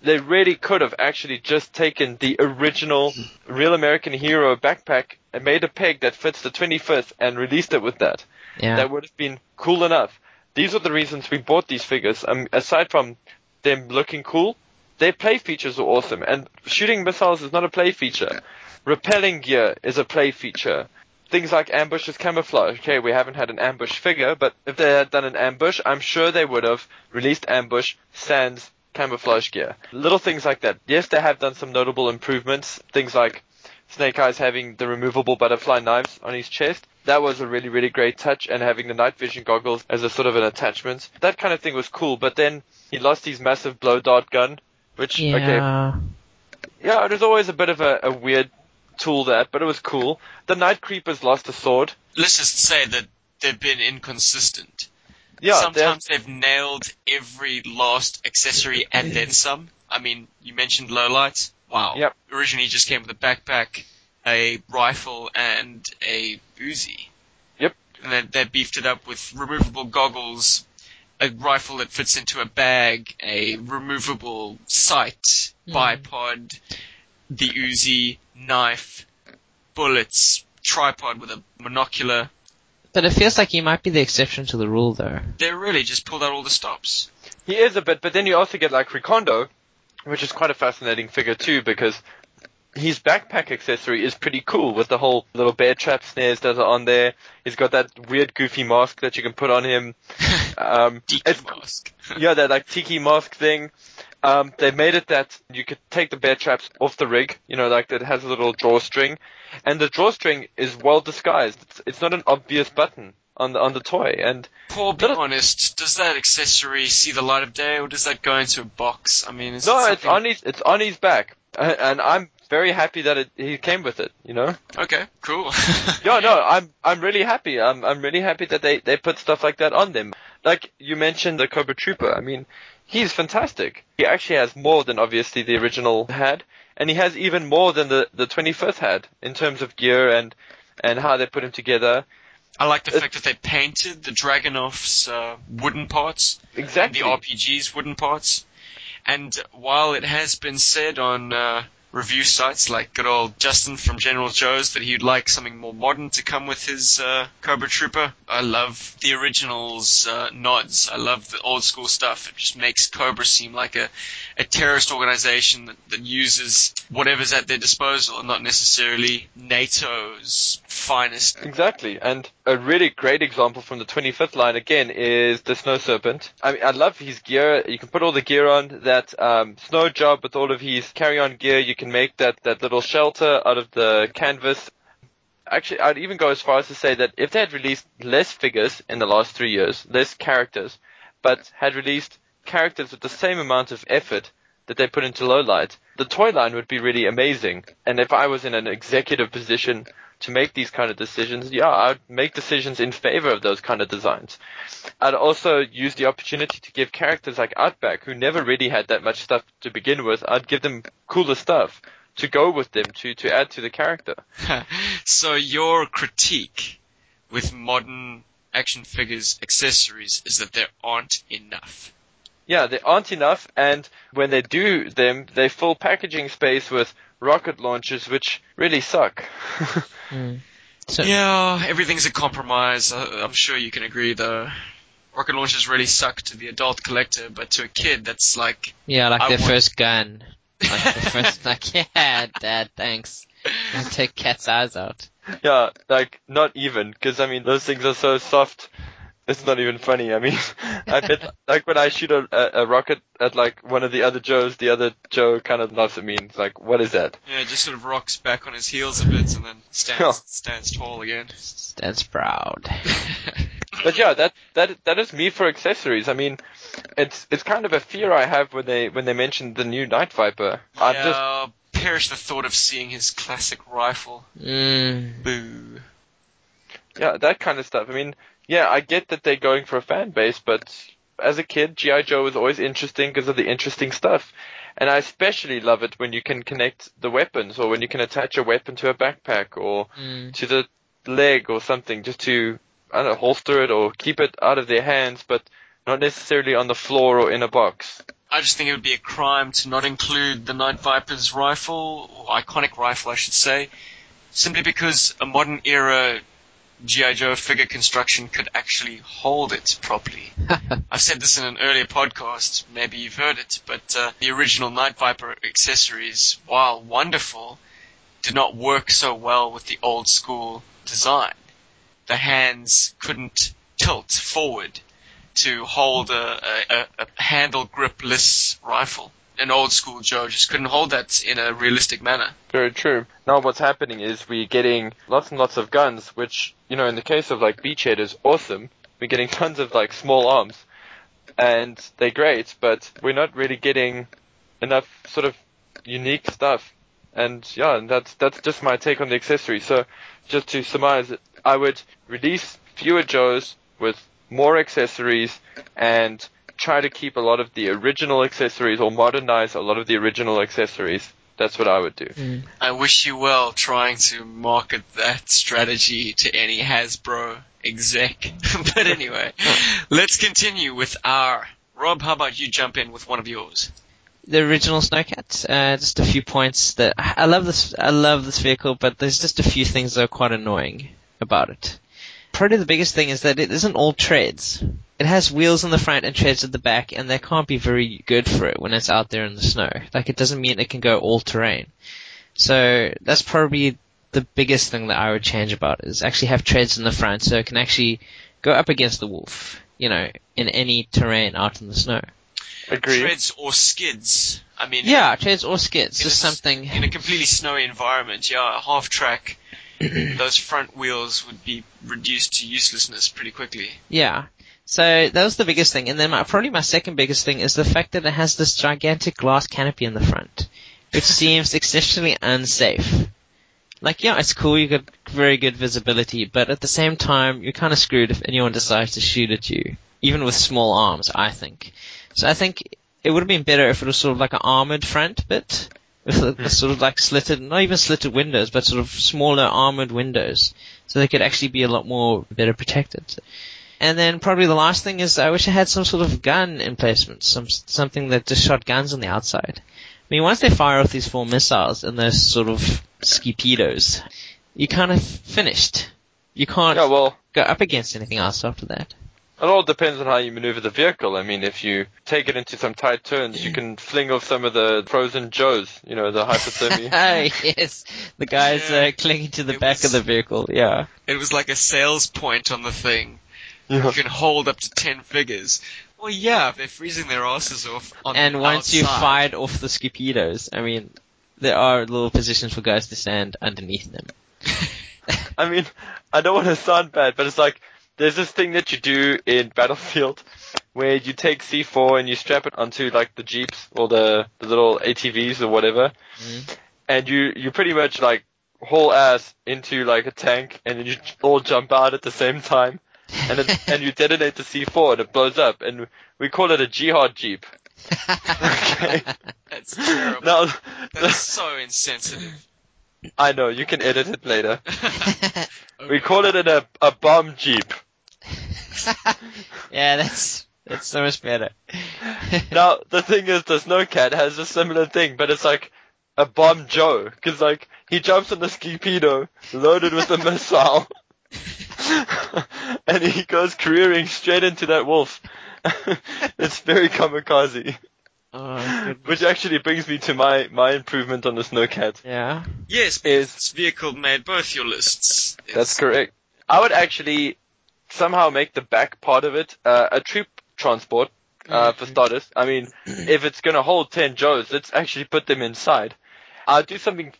They really could have actually just taken the original Real American Hero backpack and made a peg that fits the 25th and released it with that
Yeah.
that would have been cool enough. These are the reasons we bought these figures. Um, aside from them looking cool, their play features are awesome. And shooting missiles is not a play feature. Repelling gear is a play feature. Things like ambush is camouflage. Okay, we haven't had an ambush figure, but if they had done an ambush, I'm sure they would have released ambush sans camouflage gear. Little things like that. Yes, they have done some notable improvements. Things like Snake Eyes having the removable butterfly knives on his chest. That was a really, really great touch, and having the night vision goggles as a sort of an attachment. That kind of thing was cool, but then he lost his massive blow dart gun, which, okay,
yeah.
yeah, it was always a bit of a, a weird tool that, but it was cool. The Night Creepers lost a sword.
Let's just say that they've been inconsistent.
Yeah,
Sometimes they've nailed every last accessory and then some. I mean, you mentioned lowlights. Wow.
Yep.
Originally just came with a backpack, a rifle, and a Uzi.
Yep.
And then they beefed it up with removable goggles, a rifle that fits into a bag, a removable sight,
Hmm.
bipod, the Uzi, knife, bullets, tripod with a monocular.
But it feels like he might be the exception to the rule, though.
They really just pulled out all the stops.
He is a bit, but then you also get like Recondo, which is quite a fascinating figure too, because his backpack accessory is pretty cool with the whole little bear trap snares that are on there. He's got that weird goofy mask that you can put on him. Um,
Tiki
yeah, that like tiki mask thing. Um, they made it that you could take the bear traps off the rig, you know, like it has a little drawstring, and the drawstring is well disguised. It's, it's not an obvious button on the on the toy, and
Paul, be honest. Does that accessory see the light of day, or does that go into a box? I mean, is
no,
it
it's on his it's on his back, and I'm very happy that it, he came with it. You know.
Okay, cool.
Yeah, no, I'm I'm really happy. I'm I'm really happy that they they put stuff like that on them. Like you mentioned the Cobra Trooper. I mean, he's fantastic. He actually has more than obviously the original had, and he has even more than the the 25th had in terms of gear and and how they put him together.
I like the fact that they painted the Dragunov's uh, wooden parts,
Exactly.
the RPG's wooden parts. And while it has been said on uh, review sites like good old Justin from General Joe's that he'd like something more modern to come with his uh, Cobra Trooper, I love the original's uh, nods. I love the old school stuff. It just makes Cobra seem like a, a terrorist organization that, that uses whatever's at their disposal and not necessarily NATO's finest.
Exactly, and a really great example from the 25th line again is the Snow Serpent. I mean, I love his gear. You can put all the gear on. That um, snow job with all of his carry-on gear. You can make that that little shelter out of the canvas. Actually, I'd even go as far as to say that if they had released less figures in the last three years, less characters, but had released characters with the same amount of effort that they put into low light, the toy line would be really amazing. And if I was in an executive position to make these kind of decisions, yeah, I'd make decisions in favor of those kind of designs. I'd also use the opportunity to give characters like Outback, who never really had that much stuff to begin with, I'd give them cooler stuff to go with them to, to add to the character.
so your critique with modern action figures accessories is that there aren't enough.
Yeah, they aren't enough, and when they do them, they fill packaging space with rocket launchers, which really suck.
So,
Yeah, everything's a compromise. Uh, I'm sure you can agree, though. Rocket launchers really suck to the adult collector, but to a kid, that's like,
yeah, like
I
their
want-
first gun. Like the first, like, yeah, dad, thanks. I'll take cat's eyes out.
yeah, like, not even, because I mean, those things are so soft, it's not even funny. I mean, I bet, like, when I shoot a, a, a rocket at, like, one of the other Joes, the other Joe kind of laughs at me and like, what is that?
yeah, just sort of rocks back on his heels a bit and then stands,
Yeah.
stands tall again.
Stands proud.
But yeah, that that that is me for accessories. I mean, it's it's kind of a fear I have when they when they mention the new Night Viper. I'm just
yeah, perish the thought of seeing his classic rifle.
Mm.
Boo.
yeah, that kind of stuff. I mean, yeah, I get that they're going for a fan base, but as a kid, GI Joe was always interesting because of the interesting stuff. And I especially love it when you can connect the weapons, or when you can attach a weapon to a backpack, or
Mm.
to the leg, or something, just to I don't know, holster it or keep it out of their hands, but not necessarily on the floor or in a box.
I just think it would be a crime to not include the Night Viper's rifle, or iconic rifle, I should say, simply because a modern era G.I. Joe figure construction could actually hold it properly. I've said this in an earlier podcast, maybe you've heard it, but uh, the original Night Viper accessories, while wonderful, did not work so well with the old school design. The hands couldn't tilt forward to hold a, a, a handle gripless rifle. An old school Joe just couldn't hold that in a realistic manner.
Very true. Now what's happening is we're getting lots and lots of guns, which, you know, in the case of like Beachhead is awesome. We're getting tons of like small arms. And they're great, but we're not really getting enough sort of unique stuff. And yeah, and that's that's just my take on the accessory. So just to summarize, I would release fewer Joes with more accessories and try to keep a lot of the original accessories or modernize a lot of the original accessories. That's what I would do.
I wish you well trying to market that strategy to any Hasbro exec. but anyway, let's continue with our. Rob, how about you jump in with one of yours?
the original Snowcat. Uh, just a few points that I love this. I love this vehicle, but there's just a few things that are quite annoying about it. Probably the biggest thing is that it isn't all treads. It has wheels in the front and treads at the back, and they can't be very good for it when it's out there in the snow. Like it doesn't mean it can go all terrain. So that's probably the biggest thing that I would change about it, is actually have treads in the front so it can actually go up against the wolf, you know, in any terrain out in the snow.
Agree.
treads or skids. I mean,
Yeah, treads or skids.
in a
Just something.
in a completely snowy environment. Yeah, a half track. those front wheels would be reduced to uselessness pretty quickly.
Yeah. So that was the biggest thing, and then my, probably my second biggest thing is the fact that it has this gigantic glass canopy in the front, which seems exceptionally unsafe. Like, yeah, it's cool, you got very good visibility, but at the same time, you're kind of screwed if anyone decides to shoot at you, even with small arms, I think. So I think it would have been better if it was sort of like an armored front bit, with a, a Hmm. sort of like slitted, not even slitted windows, but sort of smaller armored windows, so they could actually be a lot more better protected. And then probably the last thing is I wish I had some sort of gun emplacement, some something that just shot guns on the outside. I mean, once they fire off these four missiles and those sort of skipedos, you kind of finished. You can't
Yeah, well,
go up against anything else after that.
It all depends on how you maneuver the vehicle. I mean, if you take it into some tight turns, you can fling off some of the frozen joes, you know, the hypothermia.
oh yes, the guys
Yeah.
uh, clinging to the
It
back
was-
of the vehicle. Yeah.
It was like a sales point on the thing.
Yeah.
You can hold up to ten figures. Well, yeah, they're freezing their asses off on
And
the
once you
outside.
fired off the skipedos, I mean, there are little positions for guys to stand underneath them.
I mean, I don't want to sound bad, but it's like there's this thing that you do in Battlefield where you take C4 and you strap it onto like the jeeps or the, the little ATVs or whatever,
Mhm.
and you you pretty much like haul ass into like a tank, and then you all jump out at the same time, and it, and you detonate the C4 and it blows up, and we call it a jihad jeep. Okay.
That's terrible.
Now,
That's so insensitive.
I know you can edit it later. We call it a a bomb jeep.
yeah, that's that's so much better.
Now, the thing is, the Snowcat has a similar thing, but it's like a bomb Joe, cause like, he jumps on the skipedo, loaded with a missile, and he goes careering straight into that wolf. it's very kamikaze.
oh.
Which actually brings me to my, my improvement on the Snowcat.
Yeah.
Yes,
Is-
this vehicle made both your lists.
That's correct. I would actually somehow make the back part of it uh, a troop transport uh, for starters. I mean, if it's gonna hold ten Joes, let's actually put them inside. I'll do something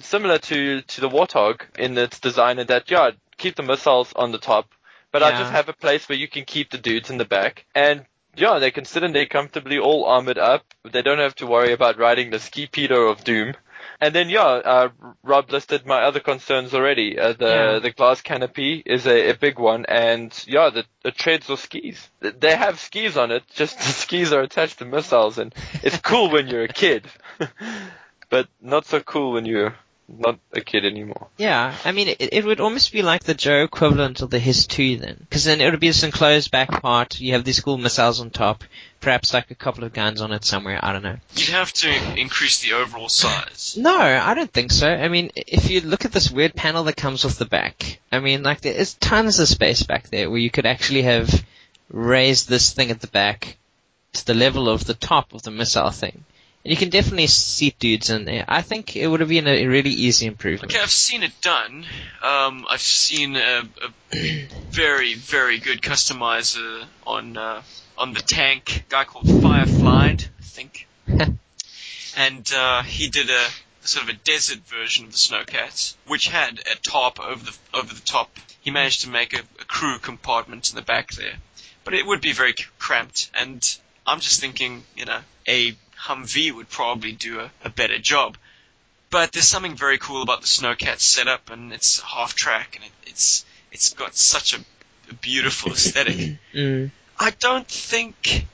similar to to the Warthog in its design, in that yeah, keep the missiles on the top, but I
Yeah.
just have a place where you can keep the dudes in the back and. Yeah, they can sit in there comfortably, all armored up. They don't have to worry about riding the ski pedo of doom. And then yeah, uh, Rob listed my other concerns already. Uh, the
Yeah.
the glass canopy is a, a big one, and yeah, the, the treads or skis. They have skis on it, just the skis are attached to missiles, and it's cool when you're a kid, but not so cool when you're not a kid anymore.
Yeah, I mean, it, it would almost be like the Joe equivalent of the HISS 2 then. Because then it would be this enclosed back part, you have these cool missiles on top, perhaps like a couple of guns on it somewhere, I don't know.
You'd have to increase the overall size.
No, I don't think so. I mean, if you look at this weird panel that comes off the back, I mean, like, there is tons of space back there where you could actually have raised this thing at the back to the level of the top of the missile thing. And you can definitely seat dudes in there. I think it would have been a really easy improvement.
Okay, I've seen it done. Um, I've seen a, a very, very good customizer on uh, on the tank, a guy called Fireflied, I think, and uh, he did a sort of a desert version of the Snowcats, which had a top over the over the top. He managed to make a, a crew compartment in the back there, but it would be very cramped. And I'm just thinking, you know, a Humvee would probably do a, a better job. But there's something very cool about the Snowcat setup, and it's half track, and it, it's it's got such a, a beautiful aesthetic.
Mm.
I don't think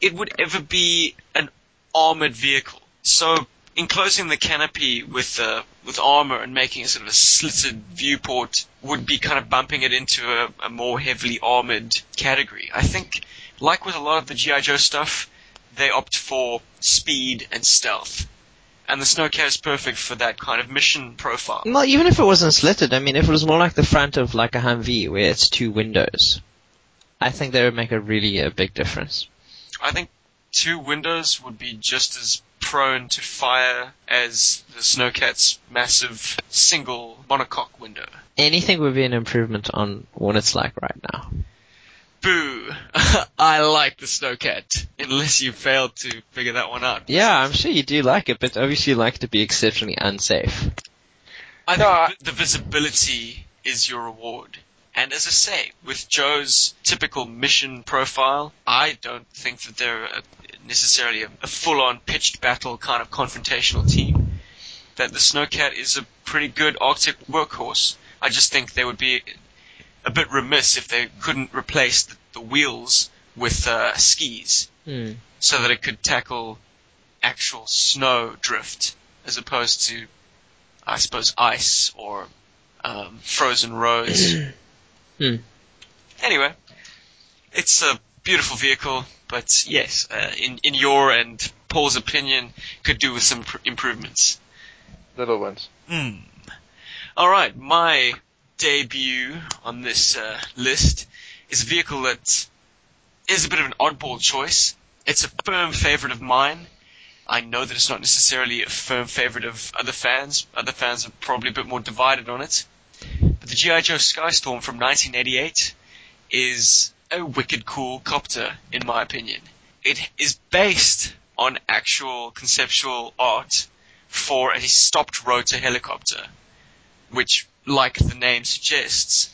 it would ever be an armored vehicle. So enclosing the canopy with uh, with armor and making a sort of a slitted viewport would be kind of bumping it into a, a more heavily armored category. I think, like with a lot of the GI Joe stuff, they opt for speed and stealth. And the Snowcat is perfect for that kind of mission profile.
Well, even if it wasn't slitted, I mean, if it was more like the front of like a Humvee where it's two windows, I think that would make a really a big difference.
I think two windows would be just as prone to fire as the Snowcat's massive single monocoque window.
Anything would be an improvement on what it's like right now.
Boo! I like the Snowcat, unless you failed to figure that one out.
Yeah, I'm sure you do like it, but obviously you like it to be exceptionally unsafe.
I
No,
think
I-
the the visibility is your reward. And as I say, with Joe's typical mission profile, I don't think that they're a, necessarily a, a full-on pitched battle kind of confrontational team. That the Snowcat is a pretty good Arctic workhorse. I just think they would be a bit remiss if they couldn't replace the, the wheels with uh, skis
Hmm.
so that it could tackle actual snow drift as opposed to, I suppose, ice or um, frozen roads.
Hmm.
Anyway, it's a beautiful vehicle, but yes, uh, in in your and Paul's opinion, could do with some pr- improvements.
Little ones.
Hmm. All right, my debut on this uh, list is a vehicle that is a bit of an oddball choice. It's a firm favorite of mine. I know that it's not necessarily a firm favorite of other fans. Other fans are probably a bit more divided on it. But the G.I. Joe Skystorm from 1988 is a wicked cool copter, in my opinion. It is based on actual conceptual art for a stopped rotor helicopter, which, like the name suggests,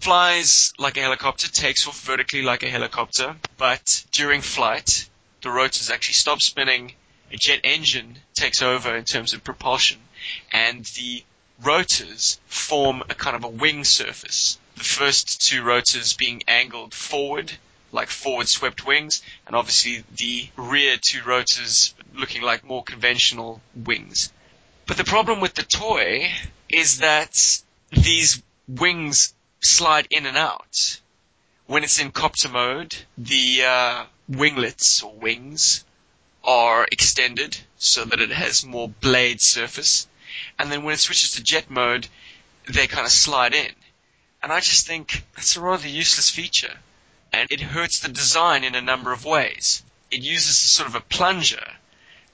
flies like a helicopter, takes off vertically like a helicopter, but during flight, the rotors actually stop spinning, a jet engine takes over in terms of propulsion, and the rotors form a kind of a wing surface. The first two rotors being angled forward, like forward swept wings, and obviously the rear two rotors looking like more conventional wings. But the problem with the toy is that these wings slide in and out. When it's in copter mode, the uh, winglets or wings are extended so that it has more blade surface. And then when it switches to jet mode, they kind of slide in. And I just think that's a rather useless feature. And it hurts the design in a number of ways. It uses sort of a plunger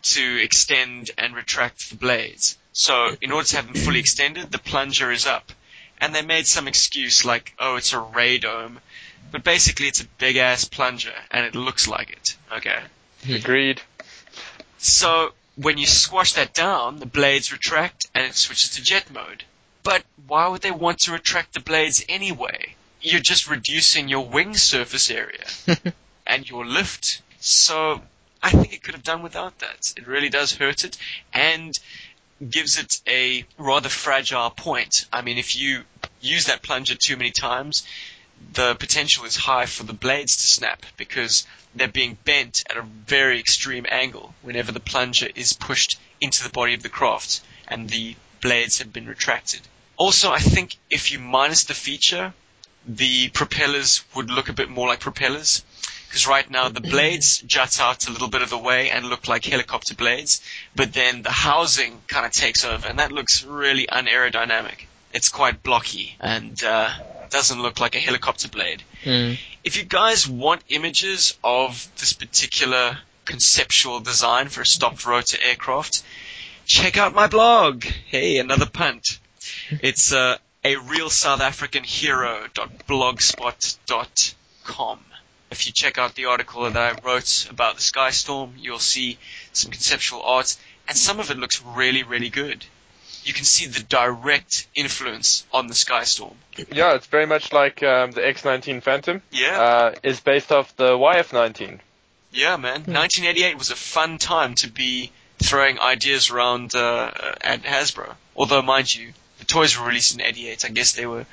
to extend and retract the blades. So in order to have them fully extended, the plunger is up. And they made some excuse like, oh, it's a radome. But basically it's a big ass plunger and it looks like it. Okay.
Agreed.
So when you squash that down, the blades retract and it switches to jet mode. But why would they want to retract the blades anyway? You're just reducing your wing surface area and your lift. So I think it could have done without that. It really does hurt it and gives it a rather fragile point. I mean, if you use that plunger too many times, the potential is high for the blades to snap because they're being bent at a very extreme angle whenever the plunger is pushed into the body of the craft and the blades have been retracted. Also, I think if you minus the feature, the propellers would look a bit more like propellers. Because right now the blades jut out a little bit of the way and look like helicopter blades, but then the housing kind of takes over, and that looks really unaerodynamic. It's quite blocky and uh, doesn't look like a helicopter blade.
Hmm.
If you guys want images of this particular conceptual design for a stopped rotor aircraft, check out my blog. Hey, another punt. It's uh, a real South African hero.blogspot.com. If you check out the article that I wrote about the Skystorm, you'll see some conceptual art, and some of it looks really, really good. You can see the direct influence on the Skystorm.
Yeah, it's very much like um, the X19 Phantom.
Yeah.
Uh, is based off the YF19.
Yeah, man. 1988 was a fun time to be throwing ideas around uh, at Hasbro. Although, mind you, the toys were released in '88. I guess they were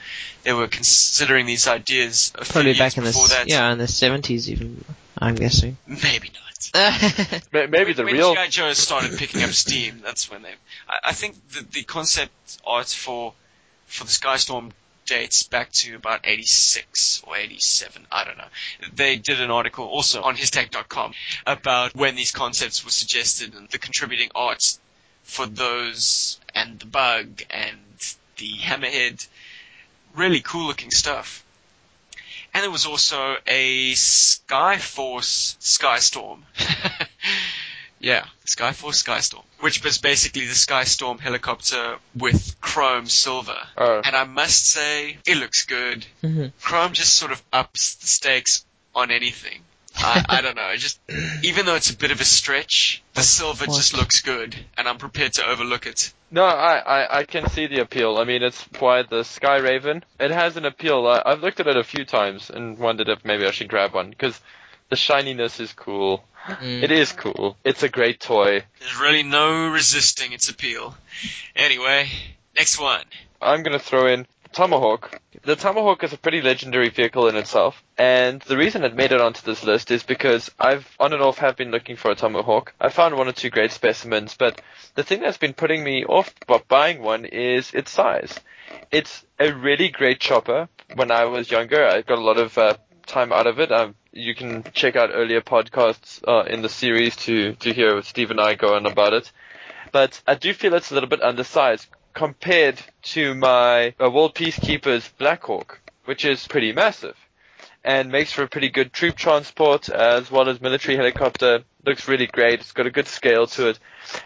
they were considering these ideas a few
Probably
years
back in the
before
s-
that.
yeah in the seventies even. I'm guessing.
Maybe not.
Maybe the
when
real.
GI Joe started picking up steam, that's when they. I, I think the the concept art for for the Skystorm dates back to about 86 or 87. I don't know. They did an article also on hisstank.com about when these concepts were suggested and the contributing arts for those and the bug and the hammerhead. Really cool looking stuff. And there was also a Skyforce Skystorm. Yeah, Skyforce Skystorm, which was basically the Skystorm helicopter with chrome silver.
Oh.
And I must say, it looks good.
Mhm.
Chrome just sort of ups the stakes on anything. I, I don't know. Just even though it's a bit of a stretch, the silver
What?
just looks good, and I'm prepared to overlook it.
No, I, I, I can see the appeal. I mean, it's why the Sky Raven. It has an appeal. I, I've looked at it a few times and wondered if maybe I should grab one because the shininess is cool.
Mm.
It is cool. It's a great toy.
There's really no resisting its appeal. Anyway, next one.
I'm gonna throw in Tomahawk. The Tomahawk is a pretty legendary vehicle in itself, and the reason it made it onto this list is because I've on and off have been looking for a Tomahawk. I found one or two great specimens, but the thing that's been putting me off bu- buying one is its size. It's a really great chopper. When I was younger, I got a lot of uh, time out of it. Um, you can check out earlier podcasts uh, in the series to to hear Steve and I go on about it. But I do feel it's a little bit undersized compared to my uh, World Peacekeepers Blackhawk, which is pretty massive and makes for a pretty good troop transport as well as military helicopter. Looks really great. It's got a good scale to it.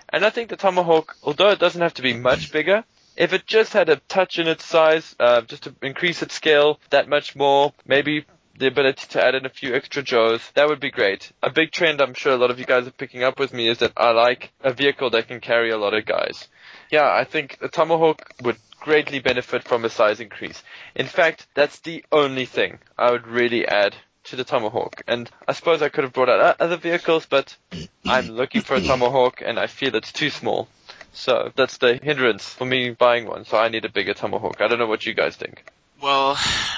And I think the Tomahawk, although it doesn't have to be much bigger, if it just had a touch in its size, uh, just to increase its scale that much more, maybe the ability to add in a few extra Joes, that would be great. A big trend I'm sure a lot of you guys are picking up with me is that I like a vehicle that can carry a lot of guys. Yeah, I think the Tomahawk would greatly benefit from a size increase. In fact, that's the only thing I would really add to the Tomahawk. And I suppose I could have brought out other vehicles, but I'm looking for a Tomahawk and I feel it's too small. So that's the hindrance for me buying one. So I need a bigger Tomahawk. I don't know what you guys think.
Well,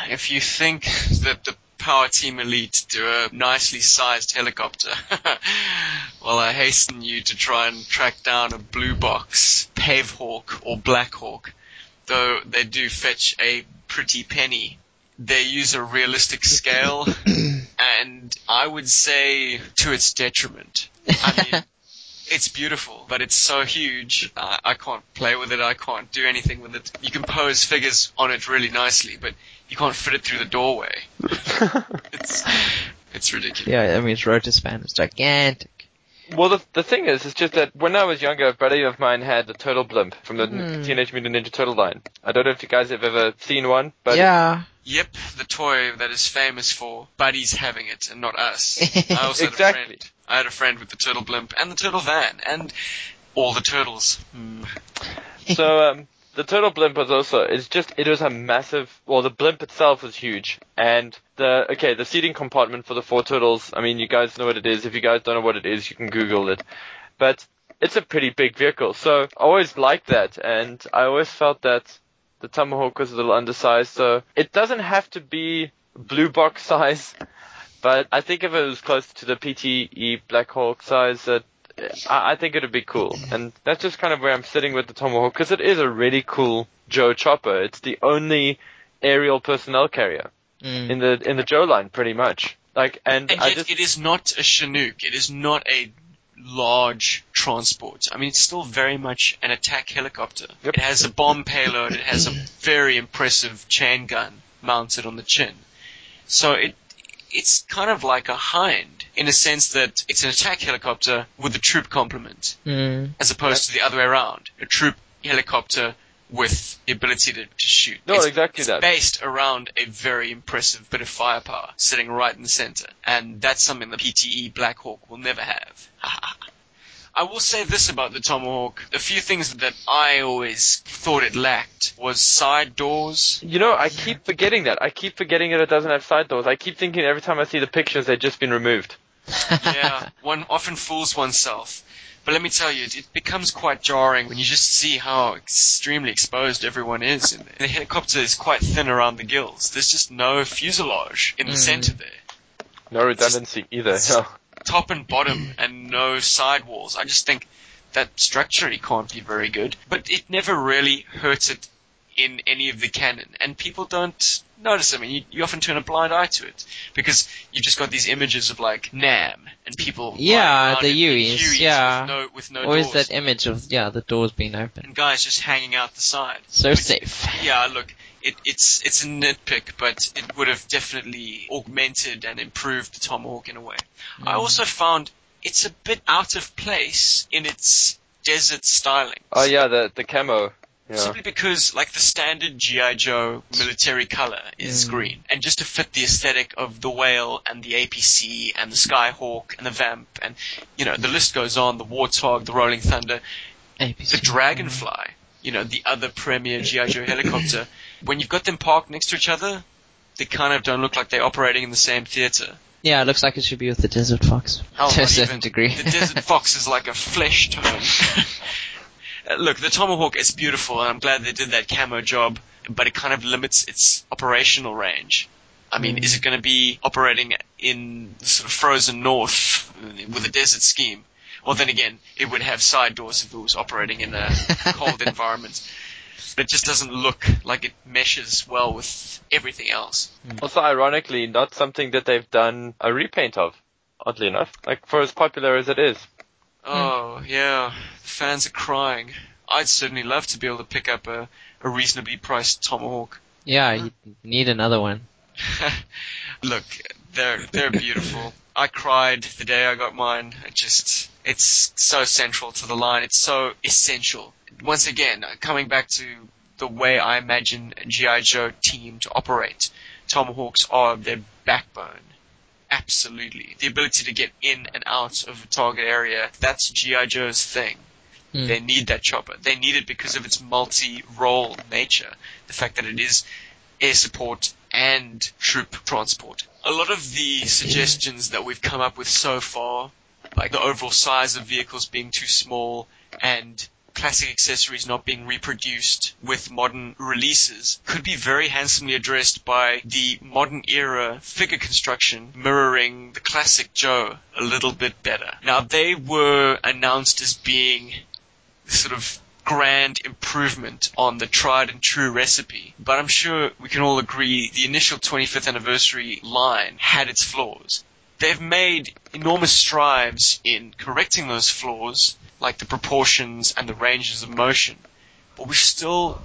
if you think that the Power Team Elite do a nicely sized helicopter, well, I hasten you to try and track down a blue box Pave Hawk or Black Hawk, though they do fetch a pretty penny. They use a realistic scale, and I would say to its detriment. I mean, it's beautiful, but it's so huge. Uh, I can't play with it. I can't do anything with it. You can pose figures on it really nicely, but you can't fit it through the doorway. It's it's ridiculous.
Yeah, I mean, its rotor span is gigantic.
Well, the, the thing is, it's just that when I was younger, a buddy of mine had a turtle blimp from the
Hmm.
Teenage Mutant Ninja Turtle line. I don't know if you guys have ever seen one, but
yeah.
Yep, the toy that is famous for buddies having it and not us. I also had a friend. I had a friend with the turtle blimp and the turtle van and all the turtles. Hmm.
so um, the turtle blimp was also it's just it was a massive well the blimp itself was huge. And the okay the seating compartment for the four turtles I mean you guys know what it is. If you guys don't know what it is you can google it. But it's a pretty big vehicle. So I always liked that. And I always felt that the tomahawk was a little undersized. So it doesn't have to be blue box size but I think if it was close to the PTE Black Hawk size that I, I think it'd be cool, and that's just kind of where I'm sitting with the Tomahawk because it is a really cool Joe chopper. It's the only aerial personnel carrier
Mm.
in the in the Joe line, pretty much. Like, and,
And
I
yet
just
it is not a Chinook. It is not a large transport. I mean, it's still very much an attack helicopter.
Yep.
It has a bomb payload. It has a very impressive chain gun mounted on the chin. So it it's kind of like a hind in a sense that it's an attack helicopter with a troop complement,
Mm.
as opposed to the other way around. A troop helicopter with the ability to, to shoot.
No,
it's,
exactly
it's
that.
based around a very impressive bit of firepower sitting right in the center. And that's something the PTE Black Hawk will never have. I will say this about the Tomahawk. A few things that I always thought it lacked was side doors.
you know I keep forgetting that. I keep forgetting that it doesn't have side doors. I keep thinking every time I see the pictures they've just been removed.
Yeah, one often fools oneself. But let me tell you, it, becomes quite jarring when you just see how extremely exposed everyone is. And the helicopter is quite thin around the gills. There's just no fuselage in the
Mm.
center there.
No redundancy either. No.
Top and bottom and no sidewalls. I just think that structurally can't be very good. But it never really hurts it in any of the canon, and people don't notice. I mean, you, you often turn a blind eye to it because you've just got these images of like Nam and people.
Yeah, the
in- in
Hueys,
Hueys
yeah.
with no, with no
Always
doors
that image of yeah the doors being open.
and guys just hanging out the side.
So safe.
Yeah, look, it, it's it's a nitpick, but it would have definitely augmented and improved the Tomahawk in a way. I
Mm.
also found it's a bit out of place in its desert styling.
Oh yeah, the the camo. Yeah.
Simply because, like, the standard G.I. Joe military color is
Mm.
green. And just to fit the aesthetic of the whale and the APC and the Skyhawk and the Vamp and, you know, the list goes on, the Warthog, the Rolling Thunder,
APC.
the Dragonfly, you know, the other premier G.I. Joe helicopter. When you've got them parked next to each other, they kind of don't look like they're operating in the same theater.
Yeah, it looks like it should be with the Desert Fox.
Hell,
to a certain
even.
degree.
The Desert Fox is like a flesh tone. Uh, Look, the Tomahawk is beautiful, and I'm glad they did that camo job, but it kind of limits its operational range. I mean,
Mm.
is it going to be operating in the sort of frozen north with a desert scheme? Well, then again, it would have side doors if it was operating in a cold environment. But it just doesn't look like it meshes well with everything else. Hmm.
Also, ironically, not something that they've done a repaint of. Oddly enough, like for as popular as it is.
Oh, yeah. The fans are crying. I'd certainly love to be able to pick up a, a reasonably priced Tomahawk.
yeah, you need another one.
Look, they're they're beautiful. I cried the day I got mine. I just it's so central to the line. It's so essential. Once again, coming back to the way I imagine a GI Joe team to operate, Tomahawks are their backbone. Absolutely, the ability to get in and out of a target area. That's GI Joe's thing.
Hmm.
They need that chopper. They need it because of its multi-role nature. The fact that it is air support and troop transport. A lot of the suggestions that we've come up with so far, like the overall size of vehicles being too small and classic accessories not being reproduced with modern releases, could be very handsomely addressed by the modern era figure construction mirroring the classic Joe a little bit better. Now they were announced as being sort of grand improvement on the tried and true recipe. But I'm sure we can all agree the initial 25th anniversary line had its flaws. They've made enormous strides in correcting those flaws, like the proportions and the ranges of motion. But we're still,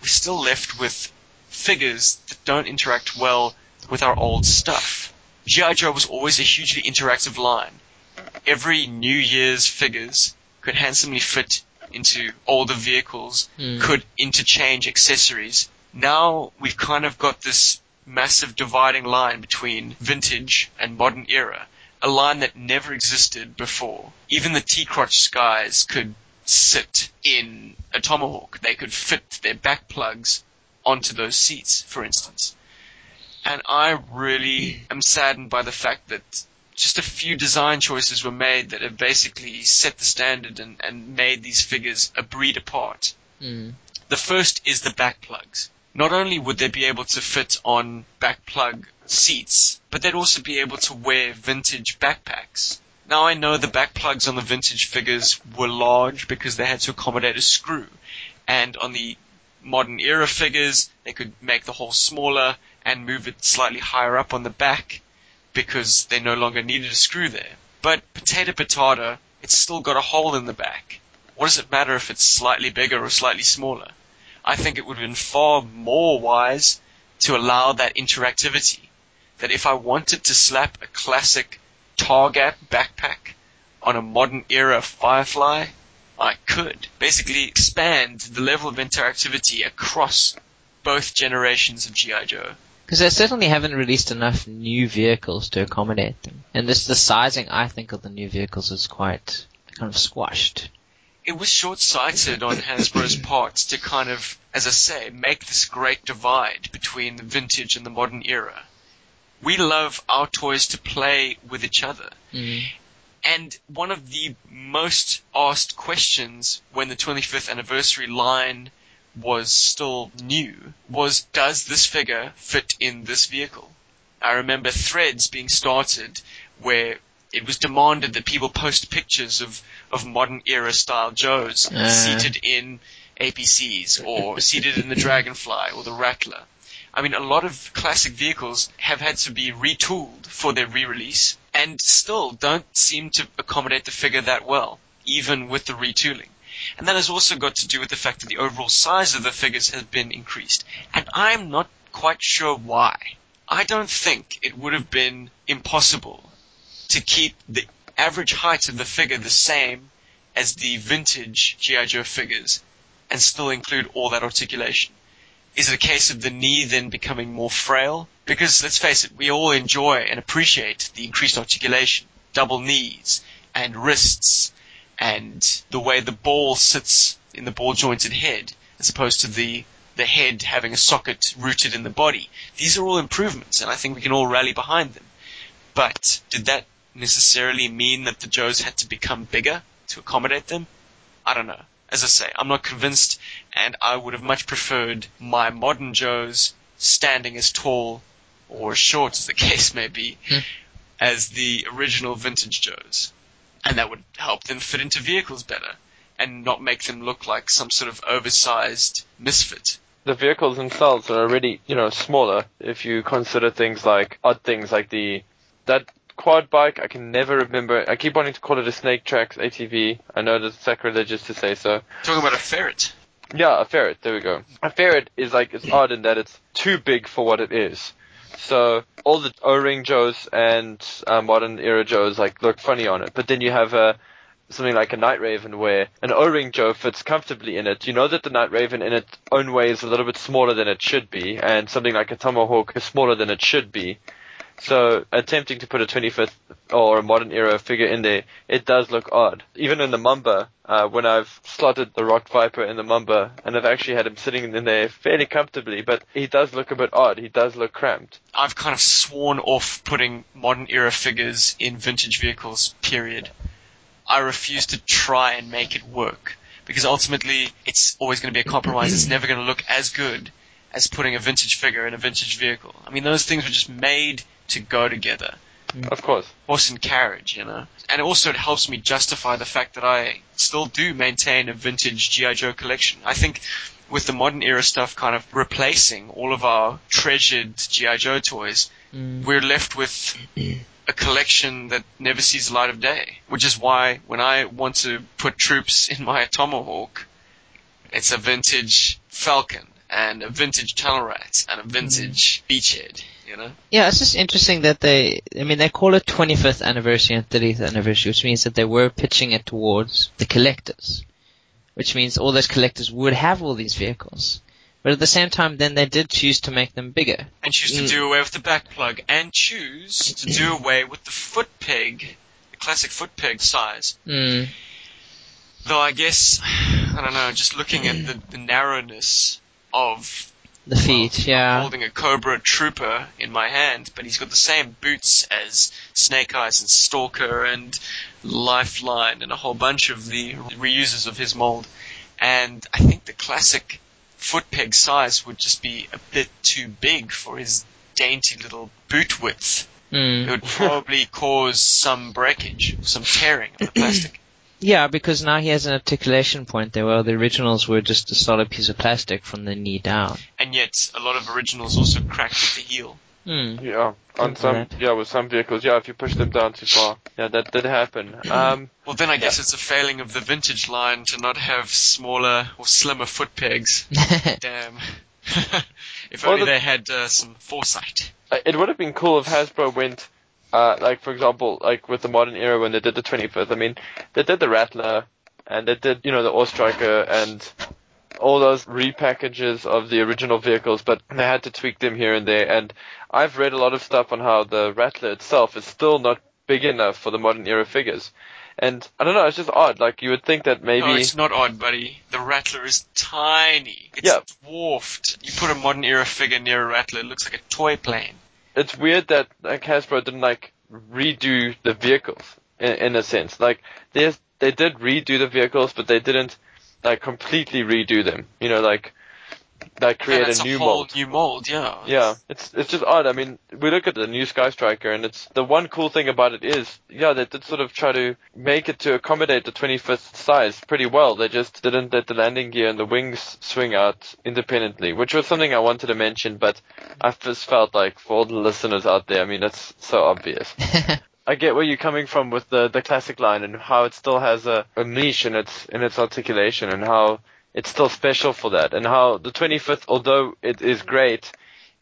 we're still left with figures that don't interact well with our old stuff. G.I. Joe was always a hugely interactive line. Every New Year's figures could handsomely fit into older vehicles,
Hmm.
could interchange accessories. Now we've kind of got this massive dividing line between vintage and modern era, a line that never existed before. Even the T-crotch skies could sit in a Tomahawk. They could fit their back plugs onto those seats, for instance. And I really am saddened by the fact that just a few design choices were made that have basically set the standard and, and made these figures a breed apart.
Hmm.
The first is the back plugs. Not only would they be able to fit on back plug seats, but they'd also be able to wear vintage backpacks. Now I know the back plugs on the vintage figures were large because they had to accommodate a screw. And on the modern era figures, they could make the hole smaller and move it slightly higher up on the back because they no longer needed a screw there. But potato potato, it's still got a hole in the back. What does it matter if it's slightly bigger or slightly smaller? I think it would have been far more wise to allow that interactivity. That if I wanted to slap a classic Targat backpack on a modern era Firefly, I could. Basically expand the level of interactivity across both generations of G.I. Joe.
Because they certainly haven't released enough new vehicles to accommodate them. And this, the sizing, I think, of the new vehicles is quite kind of squashed.
It was short-sighted on Hasbro's part to kind of, as I say, make this great divide between the vintage and the modern era. We love our toys to play with each other.
Mm.
And one of the most asked questions when the 25th anniversary line was still new was, does this figure fit in this vehicle? I remember threads being started where it was demanded that people post pictures of, of modern era style Joes
Uh.
seated in APCs or seated in the Dragonfly or the Rattler. I mean, a lot of classic vehicles have had to be retooled for their re-release and still don't seem to accommodate the figure that well, even with the retooling. And that has also got to do with the fact that the overall size of the figures has been increased. And I'm not quite sure why. I don't think it would have been impossible to keep the average height of the figure the same as the vintage G.I. Joe figures and still include all that articulation? Is it a case of the knee then becoming more frail? Because let's face it, we all enjoy and appreciate the increased articulation, double knees and wrists and the way the ball sits in the ball jointed head as opposed to the the head having a socket rooted in the body. These are all improvements and I think we can all rally behind them. But did that necessarily mean that the Joes had to become bigger to accommodate them? I don't know. As I say, I'm not convinced and I would have much preferred my modern Joes standing as tall or as short as the case may be
Hmm.
as the original vintage Joes. And that would help them fit into vehicles better and not make them look like some sort of oversized misfit.
the vehicles themselves are already, you know, smaller if you consider things like odd things like the that quad bike. I can never remember. I keep wanting to call it a Snake Tracks ATV. I know that's sacrilegious to say so.
Talking about a ferret.
Yeah, a ferret. There we go. A ferret is like it's odd in that it's too big for what it is. So all the O-ring Joes and uh, modern era Joes like look funny on it, but then you have a something like a Night Raven where an O-ring Joe fits comfortably in it. You know that the Night Raven in its own way is a little bit smaller than it should be, and something like a Tomahawk is smaller than it should be. So attempting to put a 25th or a modern era figure in there, it does look odd. Even in the Mamba, uh, when I've slotted the Rock Viper in the Mamba, and I've actually had him sitting in there fairly comfortably, but he does look a bit odd. He does look cramped.
I've kind of sworn off putting modern era figures in vintage vehicles, period. I refuse to try and make it work. Because ultimately, it's always going to be a compromise. It's never going to look as good as putting a vintage figure in a vintage vehicle. I mean, those things were just made to go together.
Of course.
Horse and carriage, you know. And also it helps me justify the fact that I still do maintain a vintage G.I. Joe collection. I think with the modern era stuff kind of replacing all of our treasured G.I. Joe toys,
Mm.
we're left with a collection that never sees the light of day. Which is why when I want to put troops in my Tomahawk, it's a vintage Falcon and a vintage Talonrat and a vintage Beachhead, you know?
Yeah, it's just interesting that they, I mean, they call it 25th anniversary and 30th anniversary, which means that they were pitching it towards the collectors. Which means all those collectors would have all these vehicles. But at the same time, then they did choose to make them bigger.
and choose to
Mm.
do away with the back plug and choose to do away with the foot peg, the classic foot peg size.
Mm.
Though I guess, I don't know, just looking at the, the narrowness of
The feet,
well, I'm
yeah.
holding a Cobra Trooper in my hand, but he's got the same boots as Snake Eyes and Stalker and Lifeline and a whole bunch of the reusers of his mold. And I think the classic foot peg size would just be a bit too big for his dainty little boot width. It
Mm.
would probably cause some breakage, some tearing of the plastic.
Yeah, because now he has an articulation point there, where the originals were just a solid piece of plastic from the knee down.
And yet, a lot of originals also cracked at the heel.
Hmm.
Yeah, on
Into
some,
that.
yeah, with some vehicles, yeah, if you push them down too far, yeah, that did happen. Um,
Well, then I guess it's a failing of the vintage line to not have smaller or slimmer foot pegs. Damn. if
Well,
only
the-
they had uh, some foresight.
Uh, it would have been cool if Hasbro went, uh, like for example, like with the modern era when they did the 25th. I mean, they did the Rattler, and they did, you know, the Ore Striker and all those repackages of the original vehicles, but they had to tweak them here and there. And I've read a lot of stuff on how the Rattler itself is still not big enough for the modern era figures. And I don't know, it's just odd. Like you would think that maybe.
No, it's not odd, buddy. The Rattler is tiny. It's
Yeah.
dwarfed. You put a modern era figure near a Rattler, it looks like a toy plane.
It's weird that like Hasbro didn't like redo the vehicles in, in a sense. Like they they did redo the vehicles, but they didn't like completely redo them. You know, like
Yeah,
create a new
whole
mold.
new mold, yeah.
Yeah, it's it's just odd. I mean, we look at the new Sky Striker, and it's the one cool thing about it is, yeah, they did sort of try to make it to accommodate the 25th size pretty well. They just didn't let the landing gear and the wings swing out independently, which was something I wanted to mention, but I just felt like for all the listeners out there, I mean, that's so obvious. I get where you're coming from with the the classic line and how it still has a, a niche in its in its articulation and how it's still special for that and how the 25th, although it is great,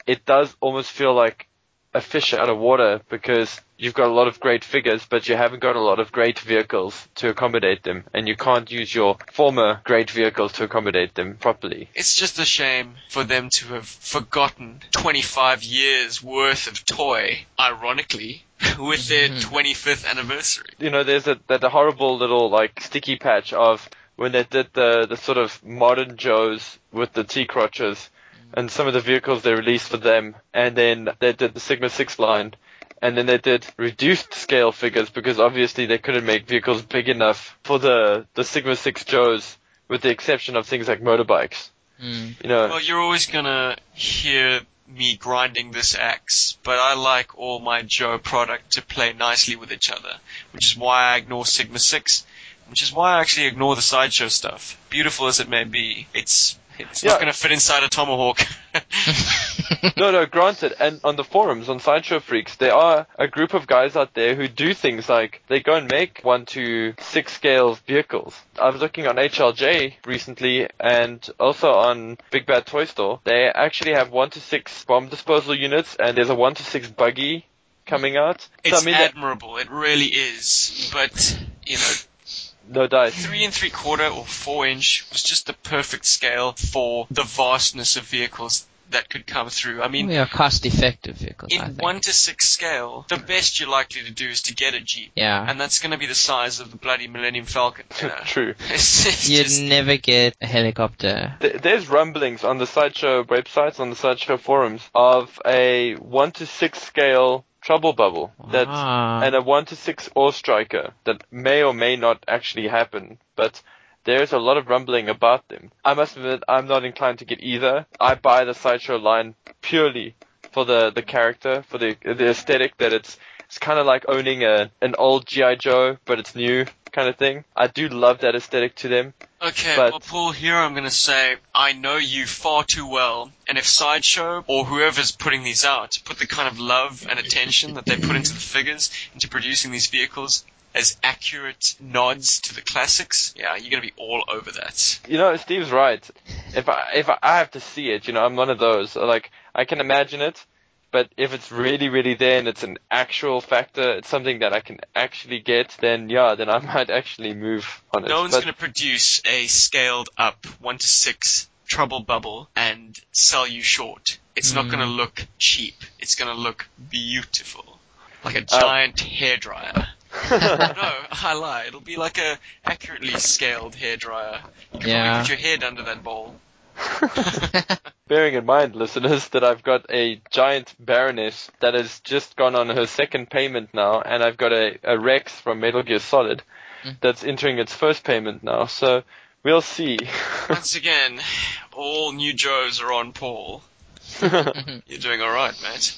it does almost feel like a fish out of water because you've got a lot of great figures, but you haven't got a lot of great vehicles to accommodate them, and you can't use your former great vehicles to accommodate them properly.
It's just a shame for them to have forgotten 25 years worth of toy, ironically, with their mm-hmm. 25th anniversary.
You know, there's a that horrible little like sticky patch of when they did the the sort of modern Joes with the T crotches and some of the vehicles they released for them, and then they did the Sigma Six line, and then they did reduced scale figures because obviously they couldn't make vehicles big enough for the the Sigma Six Joes, with the exception of things like motorbikes.
Mm.
You know,
Well, you're always gonna hear me grinding this axe, but I like all my Joe product to play nicely with each other, which is why I ignore Sigma 6, which is why I actually ignore the sideshow stuff. Beautiful as it may be, it's it's
Yeah.
not gonna fit inside a tomahawk.
no, no, granted. And on the forums, on Sideshow Freaks, there are a group of guys out there who do things like they go and make one to six scale vehicles. I was looking on HLJ recently and also on Big Bad Toy Store. They actually have one to six bomb disposal units and there's a one to six buggy coming out. So,
it's
I mean,
admirable, it really is. But you know,
no dice.
three and three quarter or four inch was just the perfect scale for the vastness of vehicles that could come through. I mean,
We are cost effective vehicles, I
in
think.
one to six scale, the best you're likely to do is to get a Jeep.
yeah.
And that's going to be the size of the bloody Millennium Falcon. You know?
True.
It's, it's
You'd
just,
never get a helicopter.
There's rumblings on the Sideshow websites, on the Sideshow forums, of a 1 to 6 scale Trouble Bubble that
Ah.
and a 1 to 6 Ore Striker that may or may not actually happen, but there's a lot of rumbling about them. I must admit, I'm not inclined to get either. I buy the Sideshow line purely for the, the character, for the, the aesthetic that it's, it's kind of like owning a, an old G.I. Joe, but it's new kind of thing. I do love that aesthetic to them.
okay,
but-
well, Paul, here I'm going to say I know you far too well, and if Sideshow or whoever's putting these out put the kind of love and attention that they put into the figures, into producing these vehicles as accurate nods to the classics, yeah, you're going to be all over that.
You know, Steve's right. If I if I, I have to see it, you know, I'm one of those. Like I can imagine it, but if it's really really there and it's an actual factor, it's something that I can actually get, then yeah, then I might actually move on it.
No one's
But-
going to produce a scaled up 1 to 6 trouble bubble and sell you short. It's not going to mm. look cheap. It's going to look beautiful. Like a
Oh.
giant hairdryer. no, I lie. It'll be like a accurately scaled hairdryer. You can
Yeah.
probably put your head under that bowl.
Bearing in mind, listeners, that I've got a giant Baroness that has just gone on her second payment now, and I've got a, a Rex from Metal Gear Solid mm. that's entering its first payment now. So we'll see.
Once again, all new Joes are on Paul. You're doing alright, mate.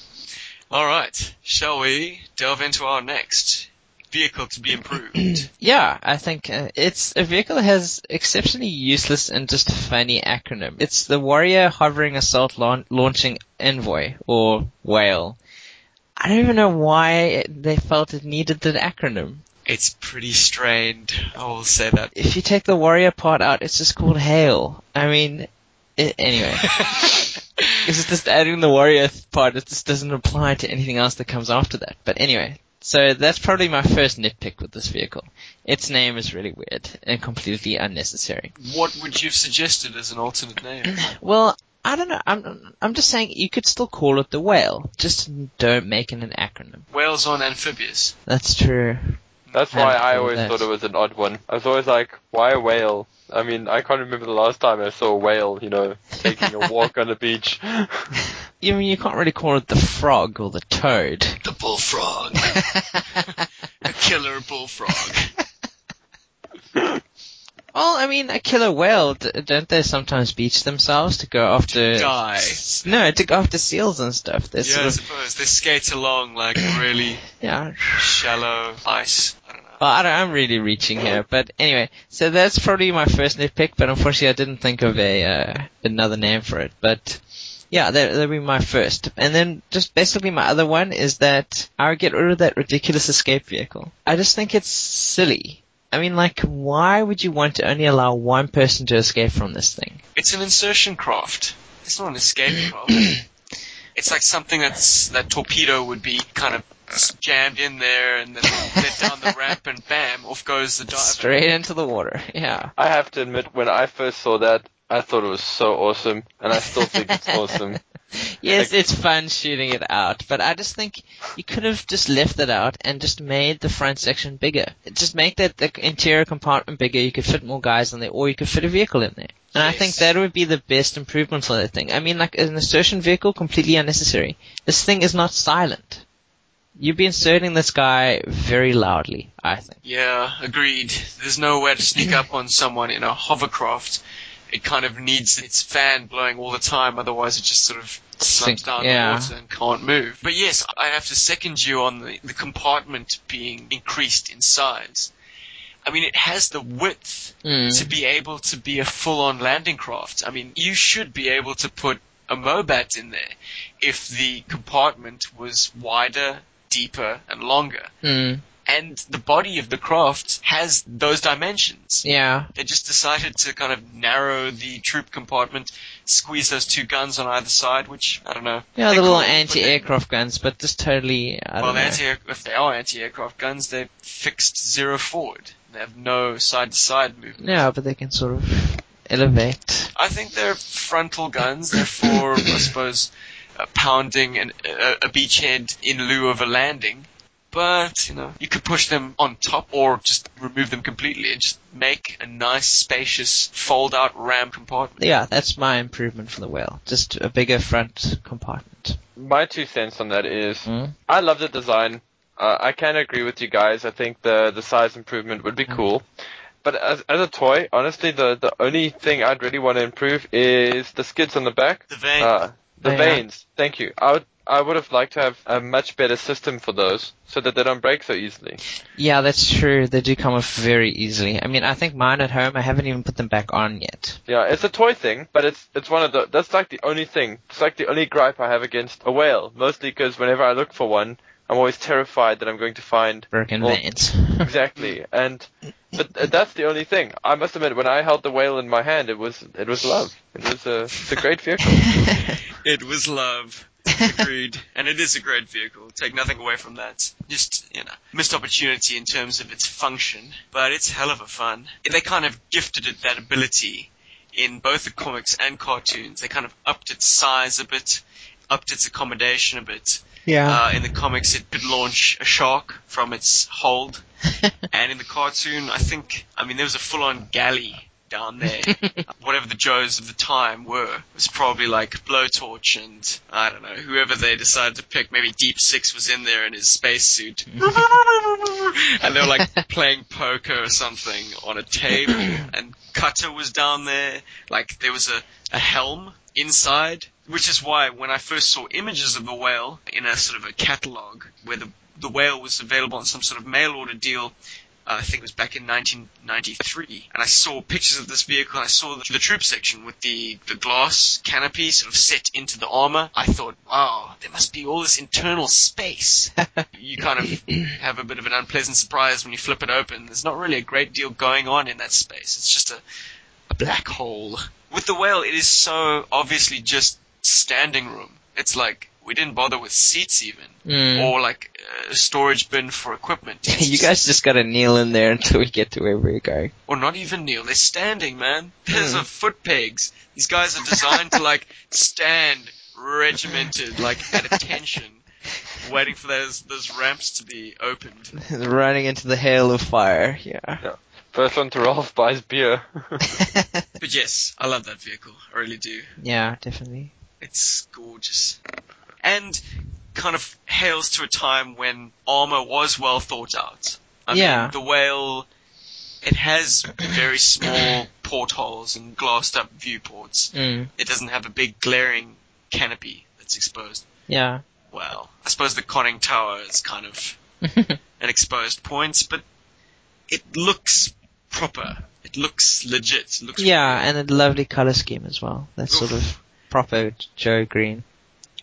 Alright, shall we delve into our next vehicle to be improved?
Yeah, I think uh, it's a vehicle that has exceptionally useless and just funny acronym. It's the Warrior Hovering Assault Laun- Launching Envoy, or Whale. I don't even know why they felt it needed that acronym.
It's pretty strained, I will say that.
If you take the Warrior part out, it's just called Hail. I mean, i anyway. It's just adding the Warrior part, it just doesn't apply to anything else that comes after that. But anyway, so that's probably my first nitpick with this vehicle. Its name is really weird and completely unnecessary.
what would you have suggested as an alternate name?
Well, I don't know. I'm I'm just saying you could still call it the whale. Just don't make it an acronym.
Whales on amphibious.
That's true.
That's why
to
I always
that.
thought it was an odd one. I was always like, why a whale? I mean, I can't remember the last time I saw a whale, you know, taking a walk on the beach.
You mean you can't really call it the frog or the toad.
The bullfrog. a killer bullfrog.
Well, I mean, a killer whale, don't they sometimes beach themselves to go after...
Die.
No, to go after seals and stuff. They're
Yeah, I
sort of,
suppose. They skate along like really
yeah.
shallow ice. I don't know.
Well, I don't, I'm really reaching here, but anyway, so that's probably my first nitpick, but unfortunately I didn't think of a, uh, another name for it, but yeah, that, that'll be my first. And then just basically my other one is that I would get rid of that ridiculous escape vehicle. I just think it's silly. I mean, like, why would you want to only allow one person to escape from this thing?
It's an insertion craft. It's not an escape craft. It's like something that's that torpedo would be kind of jammed in there and then let down the ramp and bam, off goes the diver.
Straight into the water. Yeah.
I have to admit, when I first saw that, I thought it was so awesome, and I still think it's awesome.
Yes, it's fun shooting it out, but I just think you could have just left it out and just made the front section bigger. Just make that the interior compartment bigger. You could fit more guys in there, or you could fit a vehicle in there. And I think that would be the best improvement for that thing. I mean, like an insertion vehicle, completely unnecessary. This thing is not silent. You'd be inserting this guy very loudly, I think.
Yeah, agreed. There's nowhere to sneak up on someone in a hovercraft. It kind of needs its fan blowing all the time, otherwise it just sort of slumps down
yeah.
the water and can't move. But yes, I have to second you on the, the compartment being increased in size. I mean, it has the width
Mm.
to be able to be a full-on landing craft. I mean, you should be able to put a Mobat in there if the compartment was wider, deeper, and longer.
Mm.
And the body of the craft has those dimensions.
Yeah.
They just decided to kind of narrow the troop compartment, squeeze those two guns on either side, which I don't know.
Yeah, the little
cool, but they-
anti-aircraft guns, but just totally, I
Well,
don't know.
anti if they are anti-aircraft guns, they're fixed zero forward. They have no side-to-side movement.
Yeah, but they can sort of elevate.
I think they're frontal guns. They're for, I suppose, uh, pounding an, a, a beachhead in lieu of a landing. But, you know, you could push them on top or just remove them completely and just make a nice, spacious, fold-out ram compartment.
Yeah, that's my improvement for the whale. Just a bigger front compartment.
My two cents on that is,
Mm.
I love the design. Uh, I can agree with you guys. I think the the size improvement would be cool. But as as a toy, honestly, the the only thing I'd really want to improve is the skids on the back.
The vein.
Uh, the
Yeah.
vanes. Thank you. I would I would have liked to have a much better system for those, so that they don't break so easily.
Yeah, that's true. They do come off very easily. I mean, I think mine at home, I haven't even put them back on yet.
Yeah, it's a toy thing, but it's it's one of the that's like the only thing. It's like the only gripe I have against a whale. Mostly because whenever I look for one, I'm always terrified that I'm going to find
Broken
Well,
veins.
exactly. And but uh, that's the only thing. I must admit, when I held the whale in my hand, it was it was love. It was a it's a great vehicle.
It was love. Agreed. and it is a great vehicle. Take nothing away from that. Just, you know, missed opportunity in terms of its function, but it's hell of a fun. They kind of gifted it that ability in both the comics and cartoons. They kind of upped its size a bit, upped its accommodation a bit.
yeah.
Uh, in the comics, it could launch a shark from its hold, and in the cartoon, I think, I mean, there was a full-on galley down there. Whatever the Joes of the time were, it was probably like Blowtorch and I don't know whoever they decided to pick. Maybe Deep Six was in there in his spacesuit, and they were like playing poker or something on a table. And Cutter was down there, like there was a, a helm inside, which is why when I first saw images of the whale in a sort of a catalog where the the whale was available on some sort of mail order deal. Uh, I think it was back in 1993, and I saw pictures of this vehicle. And I saw the, the troop section with the, the glass canopy sort of set into the armor. I thought, wow, there must be all this internal space. you kind of have a bit of an unpleasant surprise when you flip it open. There's not really a great deal going on in that space. It's just a, a black hole. With the whale, it is so obviously just standing room. It's like we didn't bother with seats even,
Mm.
or like a storage bin for equipment.
You guys just gotta kneel in there until we get to where we're going.
or not even kneel. They're standing, man. There's a foot pegs. These guys are designed to like stand regimented, like at attention, waiting for those those ramps to be opened.
Running into the hail of fire, yeah.
First one to Ralph buys beer.
But yes, I love that vehicle. I really do.
yeah, definitely.
It's gorgeous. And kind of hails to a time when armor was well thought out. I
Yeah.
mean, the whale, it has very small portholes and glassed up viewports.
Mm.
It doesn't have a big glaring canopy that's exposed.
Yeah.
Well, I suppose the conning tower is kind of an exposed point, but it looks proper. It looks legit. It looks
yeah,
real.
and a lovely color scheme as well. That's sort of proper Joe Green.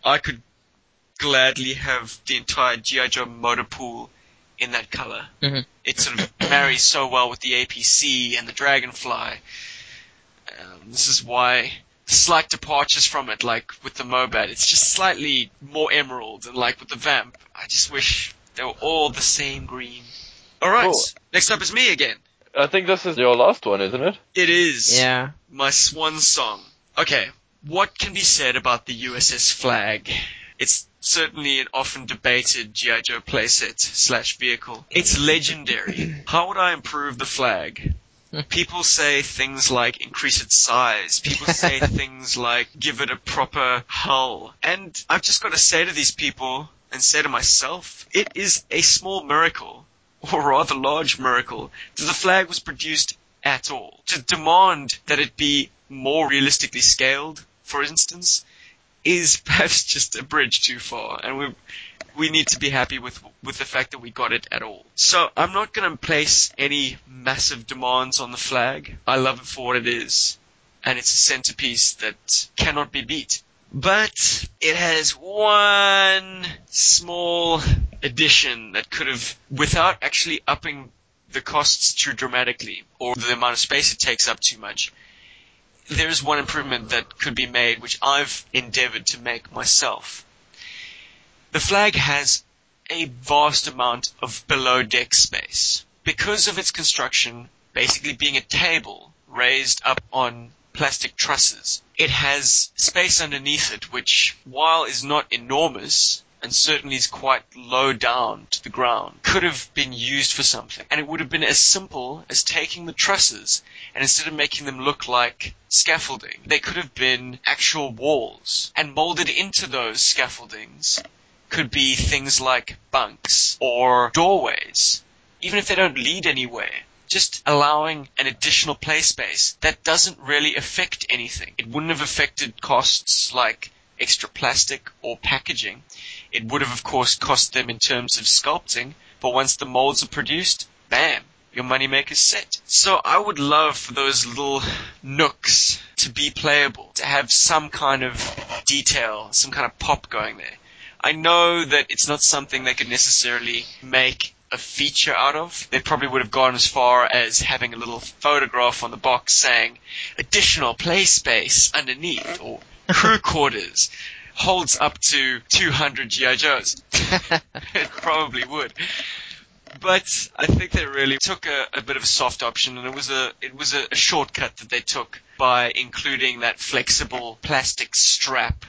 I could gladly have the entire GI Joe motor pool in that color.
Mhm.
It sort of marries so well with the APC and the Dragonfly. Um, this is why slight departures from it, like with the Mobat. It's just slightly more emerald, and like with the Vamp, I just wish they were all the same green. All right,
Cool.
next up is me again.
I think this is your last one, isn't it?
It is
Yeah.
my swan song. Okay, what can be said about the USS Flag? It's certainly an often debated G.I. Joe playset slash vehicle. It's legendary. How would I improve the flag? People say things like increase its size. People say things like give it a proper hull. And I've just got to say to these people and say to myself, it is a small miracle, or rather large miracle, that the flag was produced at all. To demand that it be more realistically scaled, for instance, is perhaps just a bridge too far, and we we need to be happy with with the fact that we got it at all. So I'm not going to place any massive demands on the flag. I love it for what it is, and it's a centerpiece that cannot be beat. But it has one small addition that could have, without actually upping the costs too dramatically or the amount of space it takes up too much. There's one improvement that could be made which I've endeavored to make myself. The flag has a vast amount of below deck space. Because of its construction basically being a table raised up on plastic trusses, it has space underneath it which, while is not enormous, and certainly is quite low down to the ground, could have been used for something. And it would have been as simple as taking the trusses and instead of making them look like scaffolding, they could have been actual walls. And molded into those scaffoldings could be things like bunks or doorways. Even if they don't lead anywhere, just allowing an additional play space that doesn't really affect anything. It wouldn't have affected costs like extra plastic or packaging. It would have, of course, cost them in terms of sculpting, but once the molds are produced, bam, your moneymaker's set. So I would love for those little nooks to be playable, to have some kind of detail, some kind of pop going there. I know that it's not something they could necessarily make a feature out of. They probably would have gone as far as having a little photograph on the box saying additional play space underneath or crew quarters holds up to 200 GI Joes. it probably would. But I think they really took a, a bit of a soft option, and it was a it was a, a shortcut that they took by including that flexible plastic strap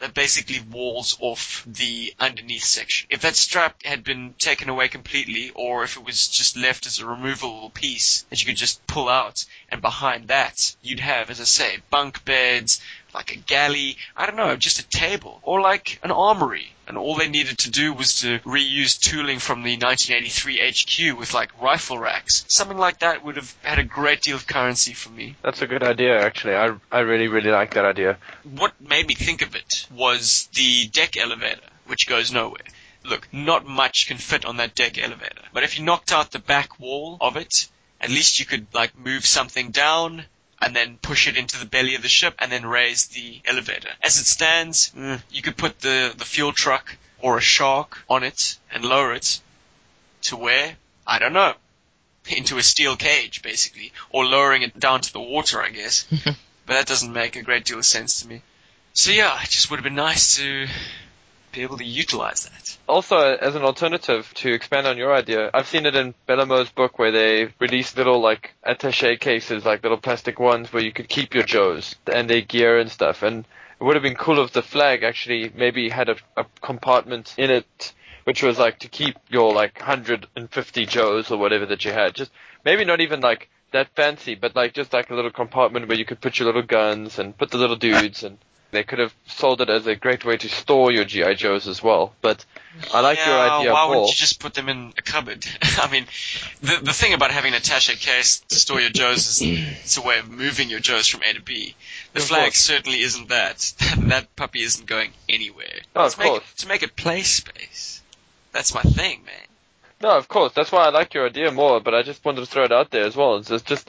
that basically walls off the underneath section. If that strap had been taken away completely, or if it was just left as a removable piece that you could just pull out, and behind that you'd have, as I say, bunk beds, like a galley, I don't know, just a table, or like an armory. And all they needed to do was to reuse tooling from the 1983 HQ with like rifle racks. Something like that would have had a great deal of currency for me.
That's a good idea, actually. I I really really like that idea.
what made me think of it was the deck elevator, which goes nowhere. Look, not much can fit on that deck elevator, but if you knocked out the back wall of it, at least you could like move something down and then push it into the belly of the ship and then raise the elevator. As it stands, mm, you could put the, the fuel truck or a shark on it and lower it to where? I don't know. Into a steel cage, basically. Or lowering it down to the water, I guess. but that doesn't make a great deal of sense to me. So yeah, it just would have been nice to be able to utilize that.
Also, as an alternative to expand on your idea, I've seen it in Bellomo's book where they release little like attaché cases, like little plastic ones where you could keep your Joes and their gear and stuff. And it would have been cool if the flag actually maybe had a, a compartment in it which was like to keep your like 150 Joes or whatever that you had. Just maybe not even like that fancy, but like just like a little compartment where you could put your little guns and put the little dudes and they could have sold it as a great way to store your GI Joes as well. But I like your idea
Why
more.
wouldn't you just put them in a cupboard? I mean, the the thing about having an attaché case to store your Joes is it's a way of moving your Joes from A to B. The
Of
flag
course.
certainly isn't that. that puppy isn't going anywhere.
Oh,
Let's
of
make
course.
To make it play space. That's my thing, man.
No, of course. That's why I like your idea more, but I just wanted to throw it out there as well. It's just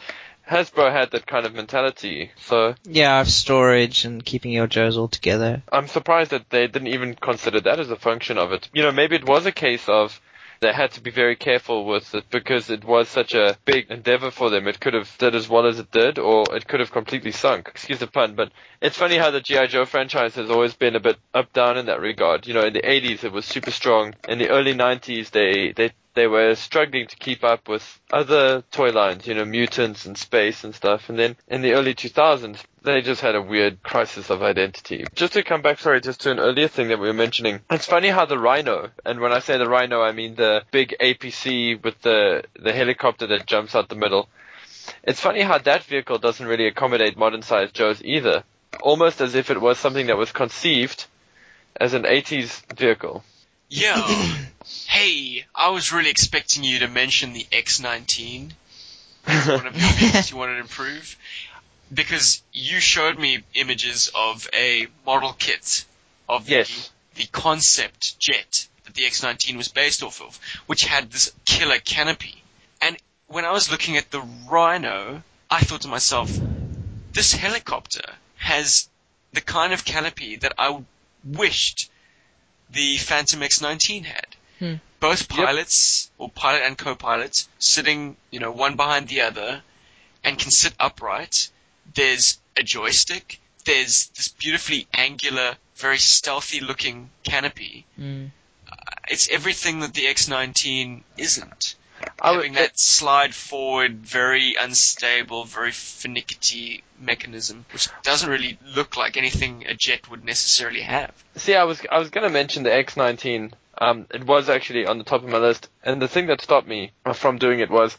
Hasbro had that kind of mentality. So
Yeah, of storage and keeping your Joes all together.
I'm surprised that they didn't even consider that as a function of it. You know, maybe it was a case of they had to be very careful with it because it was such a big endeavor for them. It could have did as well as it did, or it could have completely sunk. Excuse the pun, but it's funny how the G.I. Joe franchise has always been a bit up down in that regard. You know, in the 80s it was super strong. In the early 90s they, they they were struggling to keep up with other toy lines, you know, mutants and space and stuff. And then in the early 2000s, they just had a weird crisis of identity. Just to come back, sorry, just to an earlier thing that we were mentioning. It's funny how the Rhino, and when I say the Rhino, I mean the big APC with the, the helicopter that jumps out the middle. It's funny how that vehicle doesn't really accommodate modern sized Joes either. Almost as if it was something that was conceived as an 80s vehicle.
Yeah. hey, I was really expecting you to mention the X19 as one of your vehicles you wanted to improve. Because you showed me images of a model kit of
Yes.
the, the concept jet that the X19 was based off of, which had this killer canopy. And when I was looking at the Rhino, I thought to myself, this helicopter has the kind of canopy that I wished the Phantom X19 had.
Hmm.
Both pilots, or pilot and co-pilot, sitting, you know, one behind the other, and can sit upright. There's a joystick. There's this beautifully angular, very stealthy looking canopy.
Mm.
It's everything that the X19 isn't.
I would-
Having that slide forward, very unstable, very finicky mechanism, which doesn't really look like anything a jet would necessarily have.
See, I was I was gonna mention the X19. Um, it was actually on the top of my list, and the thing that stopped me from doing it was,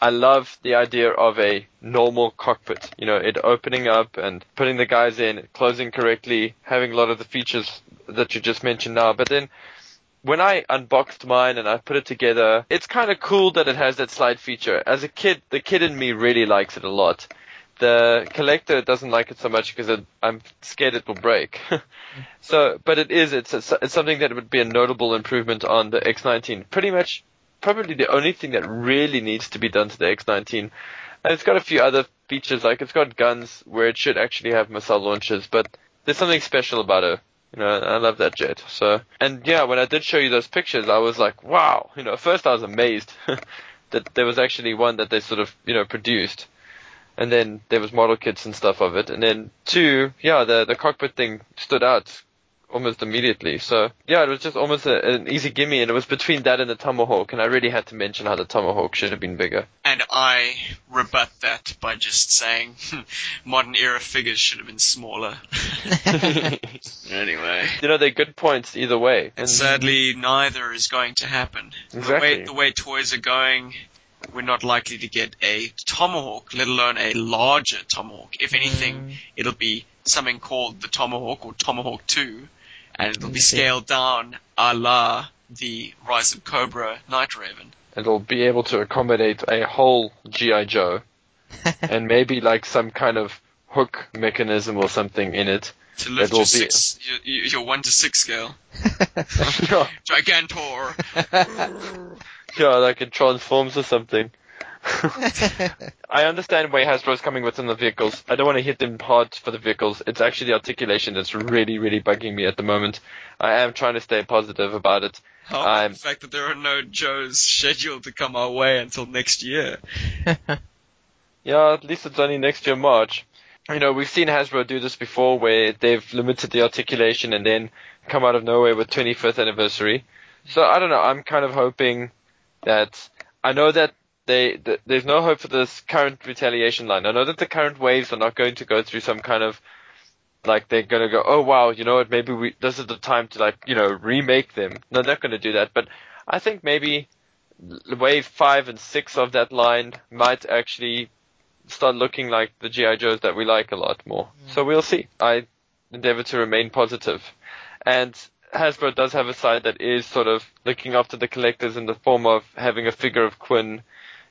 I love the idea of a normal cockpit. You know, it opening up and putting the guys in, closing correctly, having a lot of the features that you just mentioned now. But then, when I unboxed mine and I put it together, it's kind of cool that it has that slide feature. As a kid, the kid in me really likes it a lot. The collector doesn't like it so much because I'm scared it will break. so, but it is, it's, a, it's something that would be a notable improvement on the X19. Pretty much, probably the only thing that really needs to be done to the X19. And it's got a few other features, like it's got guns where it should actually have missile launchers, but there's something special about it. You know, I love that jet. So, and yeah, when I did show you those pictures, I was like, wow. You know, at first I was amazed that there was actually one that they sort of, you know, produced. And then there was model kits and stuff of it. And then two, yeah, the, the cockpit thing stood out almost immediately. So yeah, it was just almost a, an easy gimme and it was between that and the Tomahawk. And I really had to mention how the Tomahawk should have been bigger.
And I rebut that by just saying hmm, modern era figures should have been smaller. anyway.
You know, they're good points either way.
And sadly, neither is going to happen. The
Exactly.
way, the way toys are going, we're not likely to get a Tomahawk, let alone a larger Tomahawk. If anything, mm. it'll be something called the Tomahawk or Tomahawk 2, and it'll be scaled down a la the Rise of Cobra Night Raven.
it'll be able to accommodate a whole GI Joe and maybe like some kind of hook mechanism or something in it.
To lift
It'll
your
be-
six, your, your one to six scale.
yeah,
Gigantor!
yeah, like it transforms or something. I understand where Hasbro's coming with in the vehicles. I don't want to hit them hard for the vehicles. It's actually the articulation that's really, really bugging me at the moment. I am trying to stay positive about it.
About
I'm-
the fact that there are no Joes scheduled to come our way until next year?
Yeah, at least it's only next year March. You know, we've seen Hasbro do this before where they've limited the articulation and then come out of nowhere with 25th anniversary. So I don't know, I'm kind of hoping that, I know that they, th- there's no hope for this current retaliation line. I know that the current waves are not going to go through some kind of, like they're gonna go, oh wow, you know what, maybe we, this is the time to like, you know, remake them. No, they're not gonna do that, but I think maybe wave five and six of that line might actually start looking like the GI Joes that we like a lot more. Mm. So we'll see. I endeavor to remain positive. positive, and Hasbro does have a side that is sort of looking after the collectors in the form of having a figure of Kwinn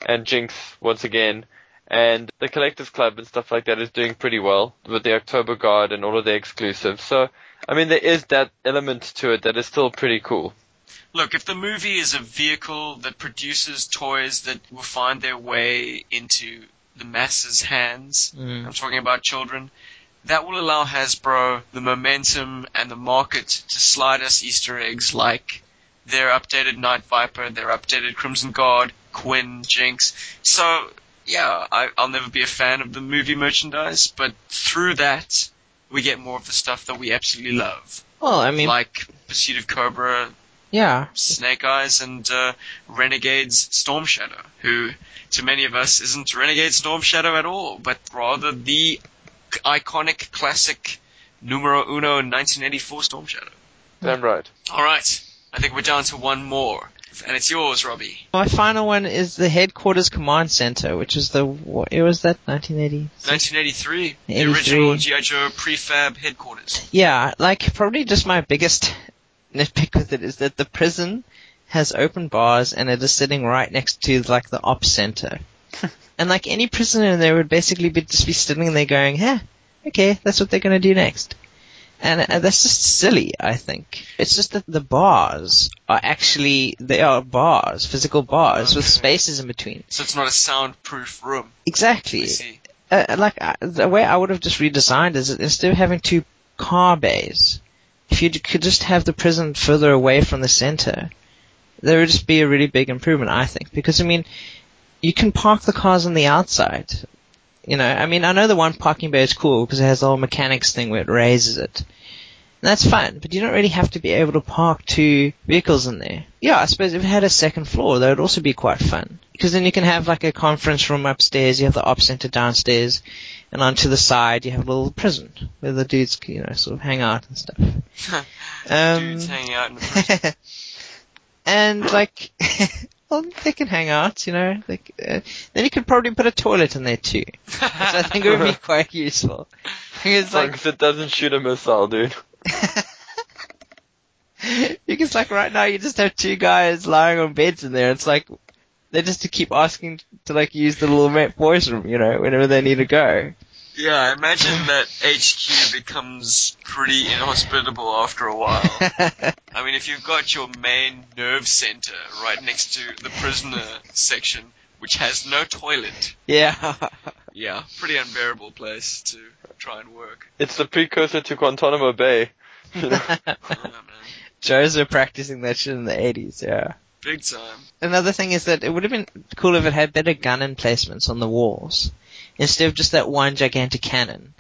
and Jinx once again. And the Collectors Club and stuff like that is doing pretty well with the Oktober Guard and all of the exclusives. So, I mean, there is that element to it that is still pretty cool.
Look, if the movie is a vehicle that produces toys that will find their way into the masses' hands,
Mm.
I'm talking about children, that will allow Hasbro the momentum and the market to slide us Easter eggs like their updated Night Viper, their updated Crimson Guard, Kwinn, Jinx. So yeah, I, I'll never be a fan of the movie merchandise, but through that, we get more of the stuff that we absolutely love,
Well, I mean,
like Pursuit of Cobra,
yeah,
Snake Eyes, and uh, Renegade's Storm Shadow, who to many of us isn't Renegade Storm Shadow at all, but rather the iconic classic numero uno 1984 Storm Shadow.
Damn right.
All right, I think we're down to one more, and it's yours, Robbie.
my final one is the headquarters command center, which is the what year was that? 1980.
1983, the original GI Joe prefab headquarters.
Yeah, like probably just my biggest nitpick with it is that the prison has open bars and it is sitting right next to like the ops center. and like any prisoner in there would basically be just be sitting there going, "Huh, okay, that's what they're going to do next." And uh, that's just silly, I think. It's just that the bars are actually, they are bars, physical bars with spaces in between.
So it's not a soundproof room.
Exactly
see.
uh, like uh, the way I would have just redesigned is that instead of having two car bays, if you could just have the prison further away from the center, there would just be a really big improvement, I think. Because I mean, you can park the cars on the outside. You know, I mean, I know the one parking bay is cool because it has the whole mechanics thing where it raises it. And that's fine, but you don't really have to be able to park two vehicles in there. Yeah, I suppose if it had a second floor, that would also be quite fun. Because then you can have like a conference room upstairs, you have the op center downstairs, and onto the side you have a little prison where the dudes, you know, sort of hang out and stuff. Um,
Dudes hanging out in the prison.
and like, well, they can hang out, you know. Like, uh, then you could probably put a toilet in there too, which I think it would be quite useful. Because like,
as it doesn't shoot a missile, dude.
because like right now you just have two guys lying on beds in there. It's like they just to keep asking to like use the little ma- boys room, you know, whenever they need to go.
Yeah, I imagine that HQ becomes pretty inhospitable after a while. I mean, if you've got your main nerve center right next to the prisoner section, which has no toilet,
yeah.
yeah, pretty unbearable place to try and work.
It's the precursor to Guantanamo Bay. You know?
Oh.
Joes were practicing that shit in the 80s, yeah.
Big time.
Another thing is that it would have been cool if it had better gun emplacements on the walls instead of just that one gigantic cannon.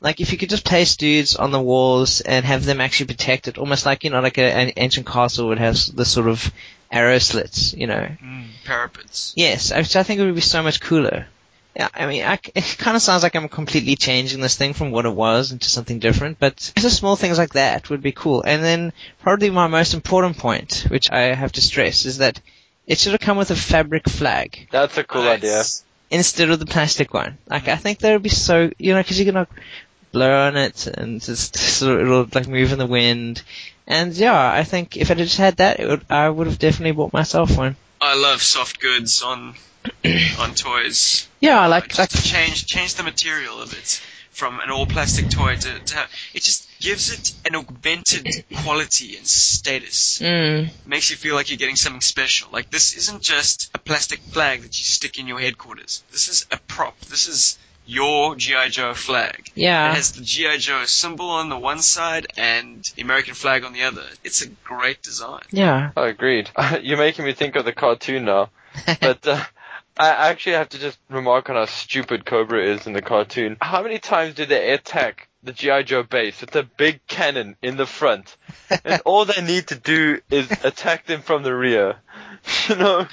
Like if you could just place dudes on the walls and have them actually protected, almost like you know, like a, an ancient castle would have the sort of arrow slits, you know.
Mm, parapets.
Yes, which I think it would be so much cooler. Yeah, I mean, I, it kind of sounds like I'm completely changing this thing from what it was into something different, but just small things like that would be cool. And then probably my most important point, which I have to stress, is that it should have come with a fabric flag
That's a cool
Nice.
idea.
Instead of the plastic one. Like, I think that would be so, you know, because you can like blow on it and just sort of, it'll like move in the wind. And yeah, I think if it had just had that, it would, I would have definitely bought myself one.
I love soft goods on on toys.
Yeah, like,
just
like,
to change change the material of it from an all plastic toy to, to have, it just gives it an augmented quality and status.
mm,
makes you feel like you're getting something special. Like this isn't just a plastic flag that you stick in your headquarters. This is a prop. This is your GI Joe flag.
yeah.
It has the GI Joe symbol on the one side and the American flag on the other. It's a great design.
Yeah.
I agreed. You're making me think of the cartoon now. But uh, I actually have to just remark on how stupid Cobra is in the cartoon. How many times do they attack the G.I. Joe base It's a big cannon in the front? And all they need to do is attack them from the rear. You know?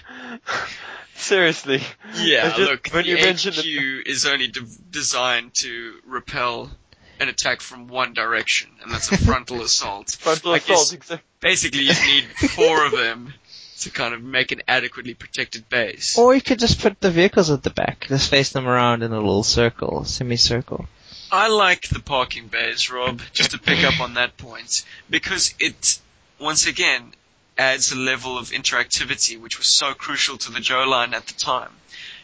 Seriously.
Yeah,
It's just-
look,
when
the
you mentioned
HQ is only de- designed to repel an attack from one direction, and that's a frontal assault.
Frontal
I
assault.
guess-
exa-
Basically, you need four of them to kind of make an adequately protected base.
Or you could just put the vehicles at the back, just face them around in a little circle, semicircle.
I like the parking bays, Rob, just to pick up on that point, because it, once again, adds a level of interactivity which was so crucial to the Joe line at the time.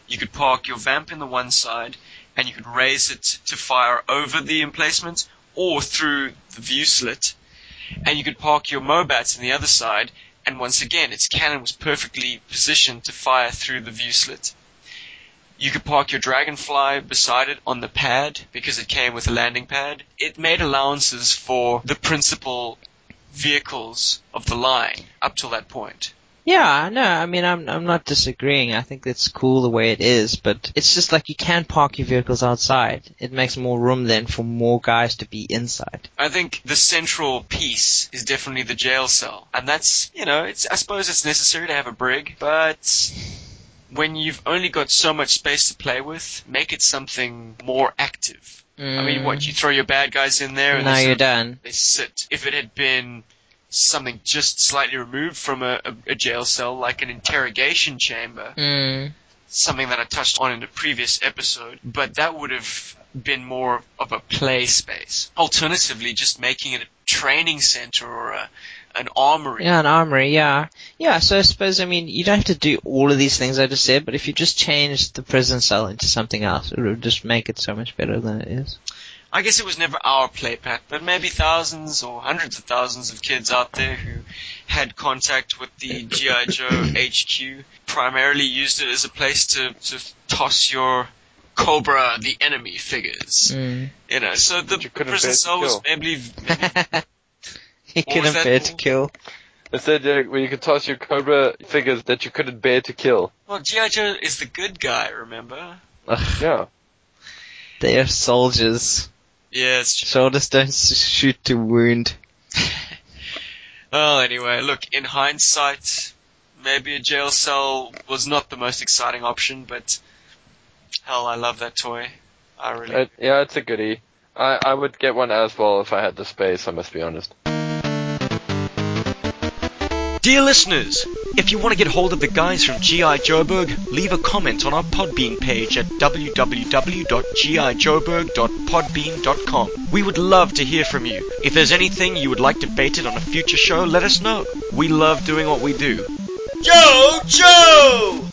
You could park your vamp in the one side, and you could raise it to fire over the emplacement or through the view slit, and you could park your Mobats on the other side, and once again, its cannon was perfectly positioned to fire through the view slit. You could park your Dragonfly beside it on the pad because it came with a landing pad. It made allowances for the principal vehicles of the line up till that point.
Yeah, no, I mean, I'm I'm not disagreeing. I think it's cool the way it is, but it's just like you can't park your vehicles outside. It makes more room then for more guys to be inside.
I think the central piece is definitely the jail cell, and that's you know, it's I suppose it's necessary to have a brig, but when you've only got so much space to play with, make it something more active. I mean, what mm. you throw your bad guys in there, and
now you're done.
they sit. If it had been something just slightly removed from a, a, a jail cell, like an interrogation chamber,
Mm.
something that I touched on in a previous episode, but that would have been more of a play space. Alternatively, just making it a training center or a, an armory.
Yeah, an armory, yeah. Yeah, so I suppose, I mean, you don't have to do all of these things I just said, but if you just change the prison cell into something else, it would just make it so much better than it is.
I guess it was never our play pack, but maybe thousands or hundreds of thousands of kids out there who had contact with the G.I. Joe HQ primarily used it as a place to, to toss your Cobra, the enemy figures.
Mm.
You know, so the
you couldn't
prison cell was maybe, maybe
he couldn't bear to kill.
It said uh, where you could toss your Cobra figures that you couldn't bear to kill.
well, G.I. Joe is the good guy, remember?
Ugh,
Yeah.
they are soldiers.
Yeah, it's true.
Soldiers don't shoot to wound.
Well, anyway, look, in hindsight, maybe a jail cell was not the most exciting option, but hell, I love that toy. I really.
It, yeah, it's a goodie. I, I would get one as well if I had the space, I must be honest.
Dear listeners, if you want to get hold of the guys from G.I. Joburg, leave a comment on our Podbean page at www.gijoburg.podbean.com. We would love to hear from you. If there's anything you would like debated on a future show, let us know. We love doing what we do.
Joe! Joe!